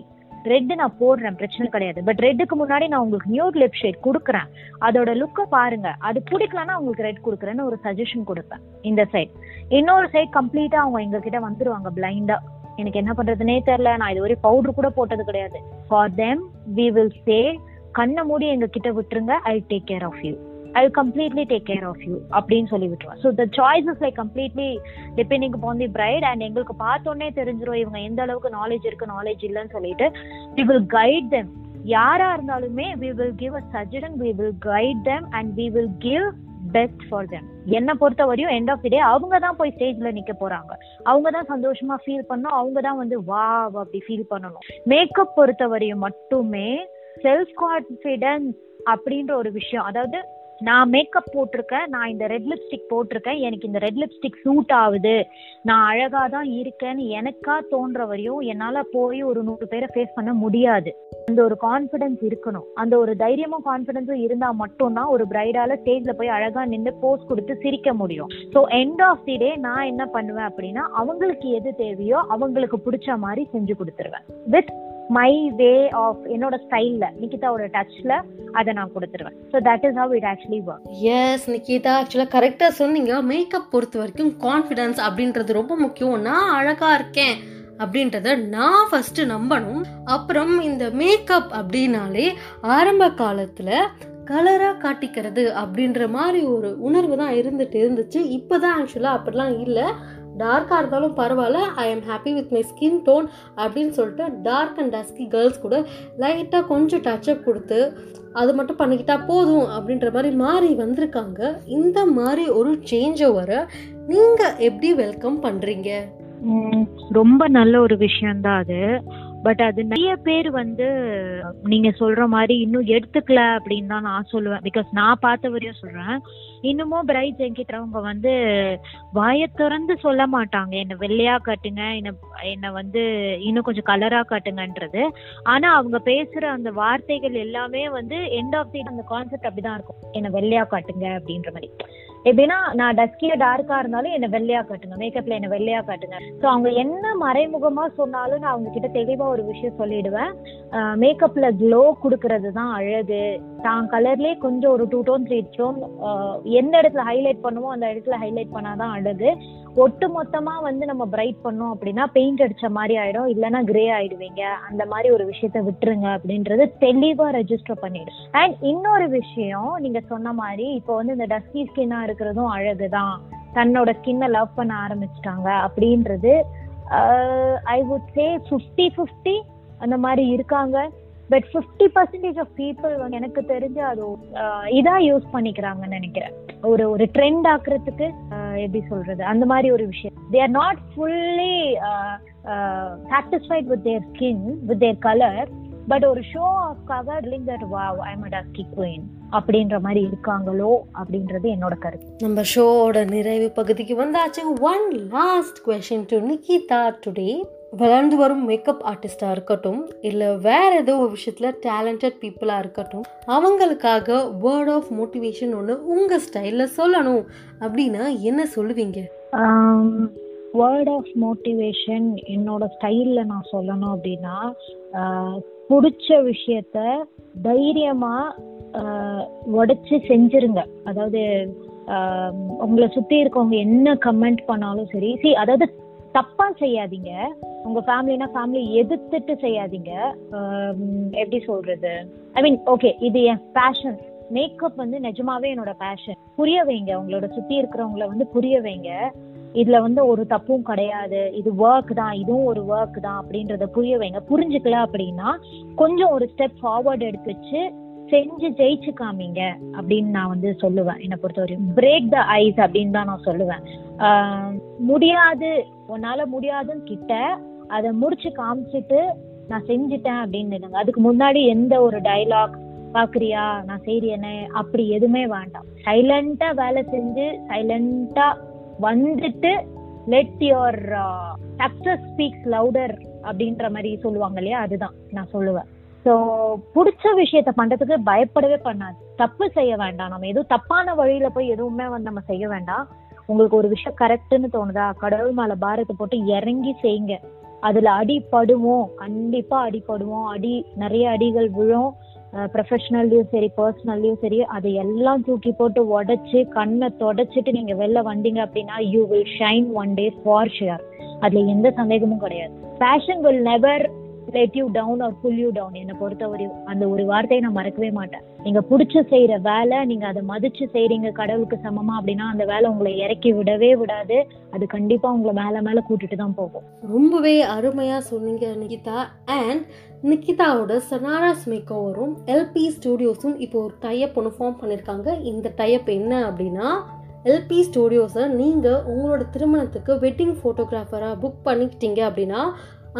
ரெட்டு நான் போடுறேன் பிரச்சனை கிடையாது. பட் ரெட்டுக்கு முன்னாடி நான் உங்களுக்கு நியூட் லிப் ஷேட் கொடுக்குறேன். அதோட லுக்கை பாருங்க. அது பிடிக்கலன்னா உங்களுக்கு ரெட் கொடுக்குறேன்னு ஒரு சஜஷன் கொடுப்பேன். இந்த சைட் இன்னொரு சைட் கம்ப்ளீட்டா அவங்க எங்ககிட்ட வந்துருவாங்க பிளைண்டா எனக்கு என்ன பண்றதுனே தெரியல. நான் இது வரைக்கும் பவுடர் கூட போட்டது கிடையாது. For them we will say கண்ணை மூடி எங்க கிட்ட விட்டுருங்க. I take care of you I completely take care of you அப்படின்னு சொல்லி விட்டுருவா so the choice is like completely depending upon the bride and எங்களுக்கு பார்த்தோன்னே தெரிஞ்சிடும் இவங்க எந்த அளவுக்கு நாலேஜ் இருக்கு நாலேஜ் இல்லைன்னு சொல்லிட்டு வி வில் கைட் தெம் யாரா இருந்தாலுமே we will give a suggestion we will guide them and we will give best for them என்னை பொறுத்த வரையும் எண்ட் ஆஃப் தி டே அவங்க தான் போய் ஸ்டேஜ்ல நிக்க போறாங்க. அவங்க தான் சந்தோஷமா ஃபீல் பண்ணணும். அவங்க தான் வந்து வா அப்படி ஃபீல் பண்ணணும். மேக்கப் பொறுத்த வரையும் மட்டுமே செல்ஃப் கான்ஃபிடன்ஸ் அப்படின்ற ஒரு விஷயம் அதாவது நான் மேக்கப் போட்டிருக்கேன் நான் இந்த ரெட் லிப்ஸ்டிக் போட்டிருக்கேன் எனக்கு இந்த ரெட் லிப்ஸ்டிக் சூட் ஆகுது. நான் அழகா தான் இருக்கேன்னு எனக்கா தோன்ற வரையும் என்னால போய் ஒரு நூறு பேரை ஃபேஸ் பண்ண முடியாது. அந்த ஒரு கான்ஃபிடன்ஸ் இருக்கணும். அந்த ஒரு தைரியமும் கான்ஃபிடன்ஸும் இருந்தா மட்டும்தான் ஒரு பிரைடால ஸ்டேஜ்ல போய் அழகா நின்று போஸ் கொடுத்து சிரிக்க முடியும். So end of the day நான் என்ன பண்ணுவேன் அப்படின்னா அவங்களுக்கு எது தேவையோ அவங்களுக்கு பிடிச்ச மாதிரி செஞ்சு கொடுத்துருவேன். வித் மை வே ஆஃப் என்னோட ஸ்டைல்ல நிகிதாவோட டச்ல அதை நான் கொடுத்துருவேன். So that is how it actually work yes Nikita ஆக்சுவலாக கரெக்டாக சொன்னீங்க. மேக்கப் பொறுத்த வரைக்கும் கான்ஃபிடன்ஸ் அப்படின்றது ரொம்ப முக்கியம். நான் அழகாக இருக்கேன் அப்படின்றத நான் ஃபஸ்ட்டு நம்பணும். அப்புறம் இந்த மேக்கப் அப்படின்னாலே ஆரம்ப காலத்தில் கலராக காட்டிக்கிறது அப்படின்ற மாதிரி ஒரு உணர்வு தான் இருந்துட்டு இருந்துச்சு. இப்போ தான் ஆக்சுவலாக அப்படிலாம் இல்லை. டார்க்காக இருந்தாலும் பரவாயில்ல. I am happy with my skin tone அப்படின்னு சொல்லிட்டு டார்க் அண்ட் டஸ்கி கேர்ள்ஸ் கூட லைட்டாக கொஞ்சம் டச்சப் கொடுத்து அது மட்டும் பண்ணிக்கிட்டா போதும் அப்படின்ற மாதிரி மாறி வந்திருக்காங்க. இந்த மாதிரி ஒரு சேஞ்சை வர நீங்கள் எப்படி வெல்கம் பண்ணுறீங்க ரொம்ப நல்ல ஒரு விஷயம்தான் அது. பட் அது நிறைய பேர் வந்து நீங்க சொல்ற மாதிரி இன்னும் எடுத்துக்கல அப்படின்னு தான் நான் சொல்லுவேன். பிகாஸ் நான் பார்த்த வரையும் சொல்றேன். இன்னமும் பிரைட்ஸ் என்கிட்ட அவங்க வந்து வாயை திறந்து சொல்ல மாட்டாங்க. என்ன வெள்ளையா காட்டுங்க. என்ன என்ன வந்து இன்னும் கொஞ்சம் கலரா காட்டுங்கன்றது. ஆனா அவங்க பேசுற அந்த வார்த்தைகள் எல்லாமே வந்து எண்ட் ஆஃப் தி அந்த கான்செப்ட் அப்படிதான் இருக்கும். என்ன வெள்ளையா காட்டுங்க அப்படின்ற மாதிரி. எப்படின்னா நான் டஸ்கியா டார்க்கா இருந்தாலும் என்ன வெள்ளையா காட்டுங்க. மேக்கப்ல என்ன வெள்ளையா காட்டுங்க. ஸோ அவங்க என்ன மறைமுகமா சொன்னாலும் நான் அவங்க கிட்ட தெளிவா ஒரு விஷயம் சொல்லிடுவேன். மேக்கப்ல க்ளோ கொடுக்கறது தான் அழகு. தான் கலர்லயே கொஞ்சம் ஒரு டூ டோன் த்ரீ டோன் எந்த இடத்துல ஹைலைட் பண்ணுமோ அந்த இடத்துல ஹைலைட் பண்ணாதான் அழகு. ஒட்டு மொத்தமா வந்து நம்ம பிரைட் பண்ணோம் அப்படின்னா பெயிண்ட் அடிச்ச மாதிரி ஆயிடும். இல்லைன்னா கிரே ஆயிடுவீங்க. அந்த மாதிரி ஒரு விஷயத்த விட்டுருங்க அப்படின்றது தெளிவா ரெஜிஸ்டர் பண்ணிடு. அண்ட் இன்னொரு விஷயம் நீங்க சொன்ன மாதிரி இப்போ வந்து இந்த டஸ்கி ஸ்கின்னா இருக்கிறதும் அழகுதான். தன்னோட ஸ்கின்னை லவ் பண்ண ஆரம்பிச்சிட்டாங்க அப்படின்றது I would say fifty fifty அந்த மாதிரி இருக்காங்க. But fifty percentage of people வந்து எனக்கு தெரிஞ்சு அது இதா யூஸ் பண்ணிக்கிறாங்கன்னு நினைக்கிறேன். ஒரு ஒரு ட்ரெண்ட் ஆக்குறதுக்கு எப்படி சொல்றது அந்த மாதிரி ஒரு விஷயம். They are not fully satisfied with their skin with their colour but ஒரு show ஆஃப்காக wow I am dusky queen அப்படின்ற மாதிரி இருக்காங்களோ அப்படின்றது என்னோட கருத்து. நம்ம ஷோவோட நிறைவு பகுதிக்கு வந்தாச்சு. One last question to Nikita today வளர்ந்து வரும் மேக்கப் ஆர்டிஸ்டாக இருக்கட்டும் இல்லை வேற ஏதோ ஒரு விஷயத்தில் டேலண்டட் பீப்புளாக இருக்கட்டும் அவங்களுக்காக வேர்ட் ஆஃப் மோட்டிவேஷன் ஒன்று உங்கள் ஸ்டைலில் சொல்லணும் அப்படின்னா என்ன சொல்லுவீங்க? வேர்ட் ஆஃப் மோட்டிவேஷன் என்னோட ஸ்டைலில் நான் சொல்லணும் அப்படின்னா ஆஹ் பிடிச்ச விஷயத்த தைரியமா உடைச்சு செஞ்சிருங்க. அதாவது உங்களை சுத்தி இருக்கவங்க என்ன கமெண்ட் பண்ணாலும் சரி சி அதாவது தப்பா செய்யாதீங்க. உங்க ஃபேமிலினா ஃபேமிலி எதிர்த்துட்டு செய்யாதீங்க. எப்படி சொல்றது? ஐ மீன் ஓகே இது என் பேஷன் மேக்கப் வந்து நிஜமாவே என்னோட பேஷன் புரிய வைங்க. உங்களோட சுத்தி இருக்கிறவங்கள வந்து புரிய வைங்க. இதுல வந்து ஒரு தப்பும் கிடையாது. இது ஒர்க் தான் இதுவும் ஒரு ஒர்க் தான் அப்படின்றத புரிய வைங்க. புரிஞ்சுக்கல அப்படின்னா கொஞ்சம் ஒரு ஸ்டெப் ஃபார்வர்ட் எடுத்து வச்சு செஞ்சு ஜெயிச்சு காமிங்க அப்படின்னு நான் வந்து சொல்லுவேன். என்னை பொறுத்தவரையும். பிரேக் த ஐஸ் அப்படின்னு தான் நான் சொல்லுவேன். முடியாது. உன்னால முடியாதுன்னு கிட்ட அதை முடிச்சு காமிச்சிட்டு நான் செஞ்சுட்டேன் அப்படின்னு நினைங்க அதுக்கு முன்னாடி எந்த ஒரு டைலாக் பாக்குறியா? நான் செய்யறேனே. அப்படி எதுவுமே வேண்டாம். சைலண்டா வேலை செஞ்சு சைலண்டா வந்துட்டு let your success speaks louder அப்படின்ற மாதிரி சொல்லுவாங்க இல்லையா? அதுதான் நான் சொல்லுவேன். ஸோ பிடிச்ச விஷயத்த பண்றதுக்கு பயப்படவே பண்ணாது. தப்பு செய்ய வேண்டாம். நம்ம எதுவும் தப்பான வழியில போய் எதுவுமே வந்து நம்ம செய்ய வேண்டாம். உங்களுக்கு ஒரு விஷயம் கரெக்ட்னு தோணுதா? கடவுள் மேல பாரத்தை போட்டு இறங்கி செய்யுங்க. அதுல அடிப்படுவோம் கண்டிப்பா அடிப்படுவோம் அடி நிறைய அடிகள் விழும். ப்ரொஃபஷனல்லையும் சரி பர்சனல்லையும் சரி அதை எல்லாம் தூக்கி போட்டு உடைச்சு கண்ணை தொடச்சிட்டு நீங்க வெளில வந்தீங்க அப்படின்னா you will shine one day for sure அதுல எந்த சந்தேகமும் கிடையாது. Fashion will never let you down or pull you down என்னை பொறுத்தவரையும் அந்த ஒரு வார்த்தையை நான் மறக்கவே மாட்டேன். நீங்க பிடிச்சி செய்யற வேலை நீங்க அதை மதிச்சு செய்யறீங்க கடவுளுக்கு சமமா அப்படின்னா அந்த வேலை உங்களை இறக்கி விடவே விடாது. அது கண்டிப்பா உங்களை மேல மேல கூட்டிட்டு தான் போகும். ரொம்பவே அருமையா சொன்னீங்க நிகிதா. அண்ட் நிகிதாவோட சனாராஸ் மேக்கோவரும் எல்பி ஸ்டூடியோஸும் இப்போ ஒரு டைப் ஒன்று ஃபார்ம் பண்ணியிருக்காங்க இந்த டைப் என்ன அப்படின்னா எல்பி ஸ்டூடியோஸை நீங்கள் உங்களோட திருமணத்துக்கு வெட்டிங் ஃபோட்டோகிராஃபராக புக் பண்ணிக்கிட்டீங்க அப்படின்னா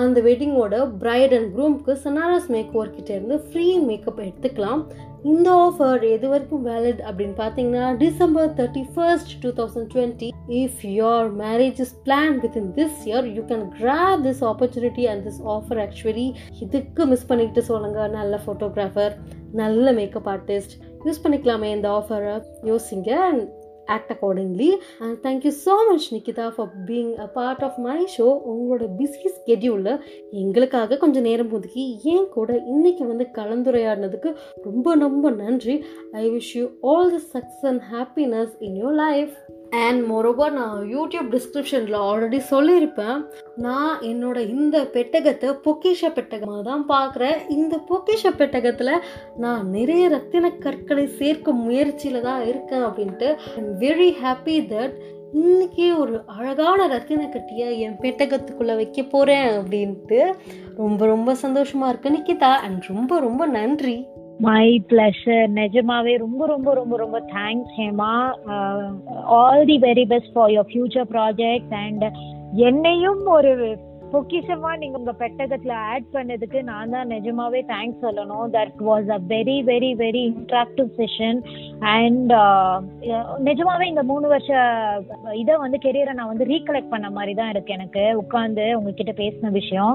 அந்த வெட்டிங்கோட பிரைட் அண்ட் க்ரூம்க்கு சனாராஸ் மேக் ஓவர் இருந்து ஃப்ரீ மேக்கப் எடுத்துக்கலாம். இந்த ஆஃபர் எது வரைக்கும் வேலிட் அப்படின்னு பார்த்தீங்கன்னா December thirty first two thousand twenty if your marriage is plan within this year you can grab this opportunity and this offer actually இதுக்கு மிஸ் பண்ணிக்கிட்டு சொல்லுங்க நல்ல ஃபோட்டோகிராஃபர் நல்ல மேக்கப் ஆர்டிஸ்ட் யூஸ் பண்ணிக்கலாமே இந்த ஆஃபரை யோசிங்க. And act accordingly and thank you so much Nikitha for being a part of my show உங்களோட பிஸி ஸ்கெடியூலில் எங்களுக்காக கொஞ்சம் நேரம் ஒதுக்கி ஏன் கூட இன்னைக்கு வந்து கலந்துரையாடினதுக்கு ரொம்ப ரொம்ப நன்றி. I wish you all the success and happiness in your life and moreover நான் யூடியூப் டிஸ்கிரிப்ஷனில் ஆல்ரெடி சொல்லியிருப்பேன். நான் என்னோட இந்த பெட்டகத்தை பொக்கிஷ பெட்டகமாக தான் பார்க்குறேன். இந்த பொக்கிஷ பெட்டகத்தில் நான் நிறைய ரத்தின கற்களை சேர்க்கும் முயற்சியில் தான் இருக்கேன் அப்படின்ட்டு ஐம் வெரி ஹாப்பி தட் இன்றைக்கே ஒரு அழகான ரத்தின கட்டியை என் பெட்டகத்துக்குள்ளே வைக்க போகிறேன் அப்படின்ட்டு ரொம்ப ரொம்ப சந்தோஷமாக இருக்கு நிக்கிதா. அண்ட் ரொம்ப ரொம்ப நன்றி. மை பிளஷர் நிஜமாவே ரொம்ப ரொம்ப ரொம்ப ரொம்ப thanks Hema. All the very best for your future project and என்னையும் ஒரு பொக்கிஷமா நீங்க உங்க பெட்டகத்துல ஆட் பண்ணதுக்கு நான் தான் நிஜமாவே தேங்க்ஸ் சொல்லணும். That was a very very very interactive session and நிஜமாவே இந்த மூணு வருஷ இதை வந்து கெரியரை நான் வந்து ரீகலெக்ட் பண்ண மாதிரி தான் இருக்கு எனக்கு. உட்காந்து உங்ககிட்ட பேசின விஷயம்.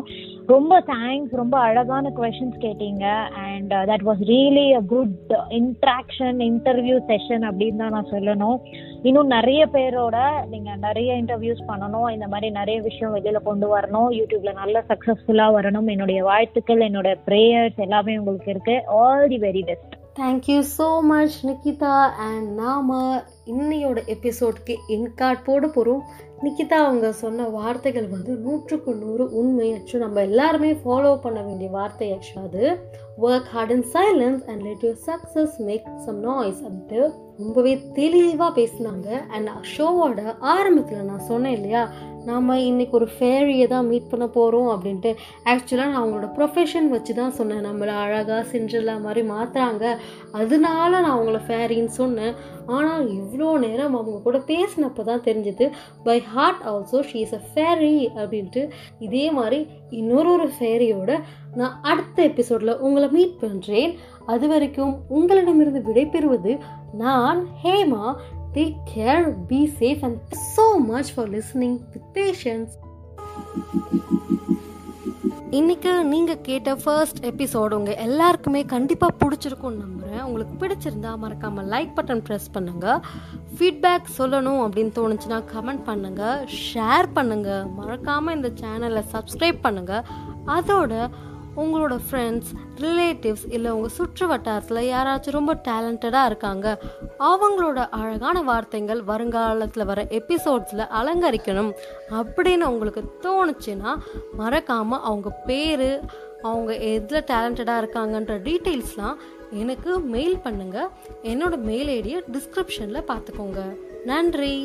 ரொம்ப தேங்க்ஸ் ரொம்ப அழகான கொஷின்ஸ் கேட்டீங்க. And that was really a good interaction interview session அப்படின்னு தான் நான் சொல்லணும். இன்னும் நிறைய பேரோட நீங்க நிறைய இன்டர்வியூஸ் பண்ணணும். இந்த மாதிரி நிறைய விஷயம் வெளியில கொண்டு வரணும். யூடியூப்ல நல்ல சக்சஸ்ஃபுல்லா வரணும். என்னுடைய வாழ்த்துக்கள் என்னோட ப்ரேயர்ஸ் எல்லாமே உங்களுக்கு இருக்கு. All the very best thank you so much Nikitha and நாம இன்னையோட எபிசோட்க்கு இன்கார்ட் போட போகிறோம் நிக்கிதா அவங்க சொன்ன வார்த்தைகள் வந்து நூற்றுக்கு நூறு உண்மை. ஆக்சுவலி நம்ம எல்லாருமே ஃபாலோ பண்ண வேண்டிய வார்த்தை ஆக்சுவல் அது. Work hard in silence and let your success make some noise அப்படின்ட்டு ரொம்பவே தெளிவாக பேசினாங்க. அண்ட் ஷோவோட ஆரம்பத்தில் நான் சொன்னேன் இல்லையா? நாம் இன்றைக்கி ஒரு ஃபேரியை தான் மீட் பண்ண போகிறோம் அப்படின்ட்டு ஆக்சுவலாக நான் அவங்களோட ப்ரொஃபஷன் வச்சு தான் சொன்னேன். நம்மளை அழகாக செஞ்சிடலா மாதிரி மாற்றுறாங்க அதனால நான் அவங்கள ஃபேரின்னு சொன்னேன். ஆனால் இவ்வளோ நேரம் அவங்க கூட பேசினப்போ தான் தெரிஞ்சது by heart also she is a fairy அப்படின்ட்டு. இதே மாதிரி இன்னொரு ஒரு ஃபேரியோட நான் அடுத்த எபிசோடில் உங்களை மீட் பண்ணுறேன் அது வரைக்கும் உங்களிடமிருந்து விடைபெறுவது நான் Hema. Take care be safe and so much for listening with patience இன்னைக்கு நீங்கள் கேட்ட ஃபர்ஸ்ட் எபிசோடு உங்கள் எல்லாருக்குமே கண்டிப்பாக பிடிச்சிருக்கும்னு நம்புகிறேன் உங்களுக்கு பிடிச்சிருந்தா மறக்காமல் லைக் பட்டன் ப்ரெஸ் பண்ணுங்கள் ஃபீட்பேக் சொல்லணும் அப்படின்னு தோணுச்சுன்னா கமெண்ட் பண்ணுங்கள் ஷேர் பண்ணுங்கள் மறக்காமல் இந்த சேனலை சப்ஸ்கிரைப் பண்ணுங்கள் அதோட உங்களோட ஃப்ரெண்ட்ஸ் ரிலேட்டிவ்ஸ் இல்லை உங்கள் சுற்று வட்டாரத்தில் யாராச்சும் ரொம்ப டேலண்டடாக இருக்காங்க அவங்களோட அழகான வார்த்தைகள் வருங்காலத்தில் வர எபிசோட்ஸில் அலங்கரிக்கணும் அப்படின்னு உங்களுக்கு தோணுச்சுன்னா மறக்காமல் அவங்க பேர் அவங்க எதில் டேலண்டடாக இருக்காங்கன்ற டீட்டெயில்ஸ்லாம் எனக்கு மெயில் பண்ணுங்கள் என்னோட மெயில் ஐடியை டிஸ்கிரிப்ஷனில் பார்த்துக்கோங்க. நன்றி.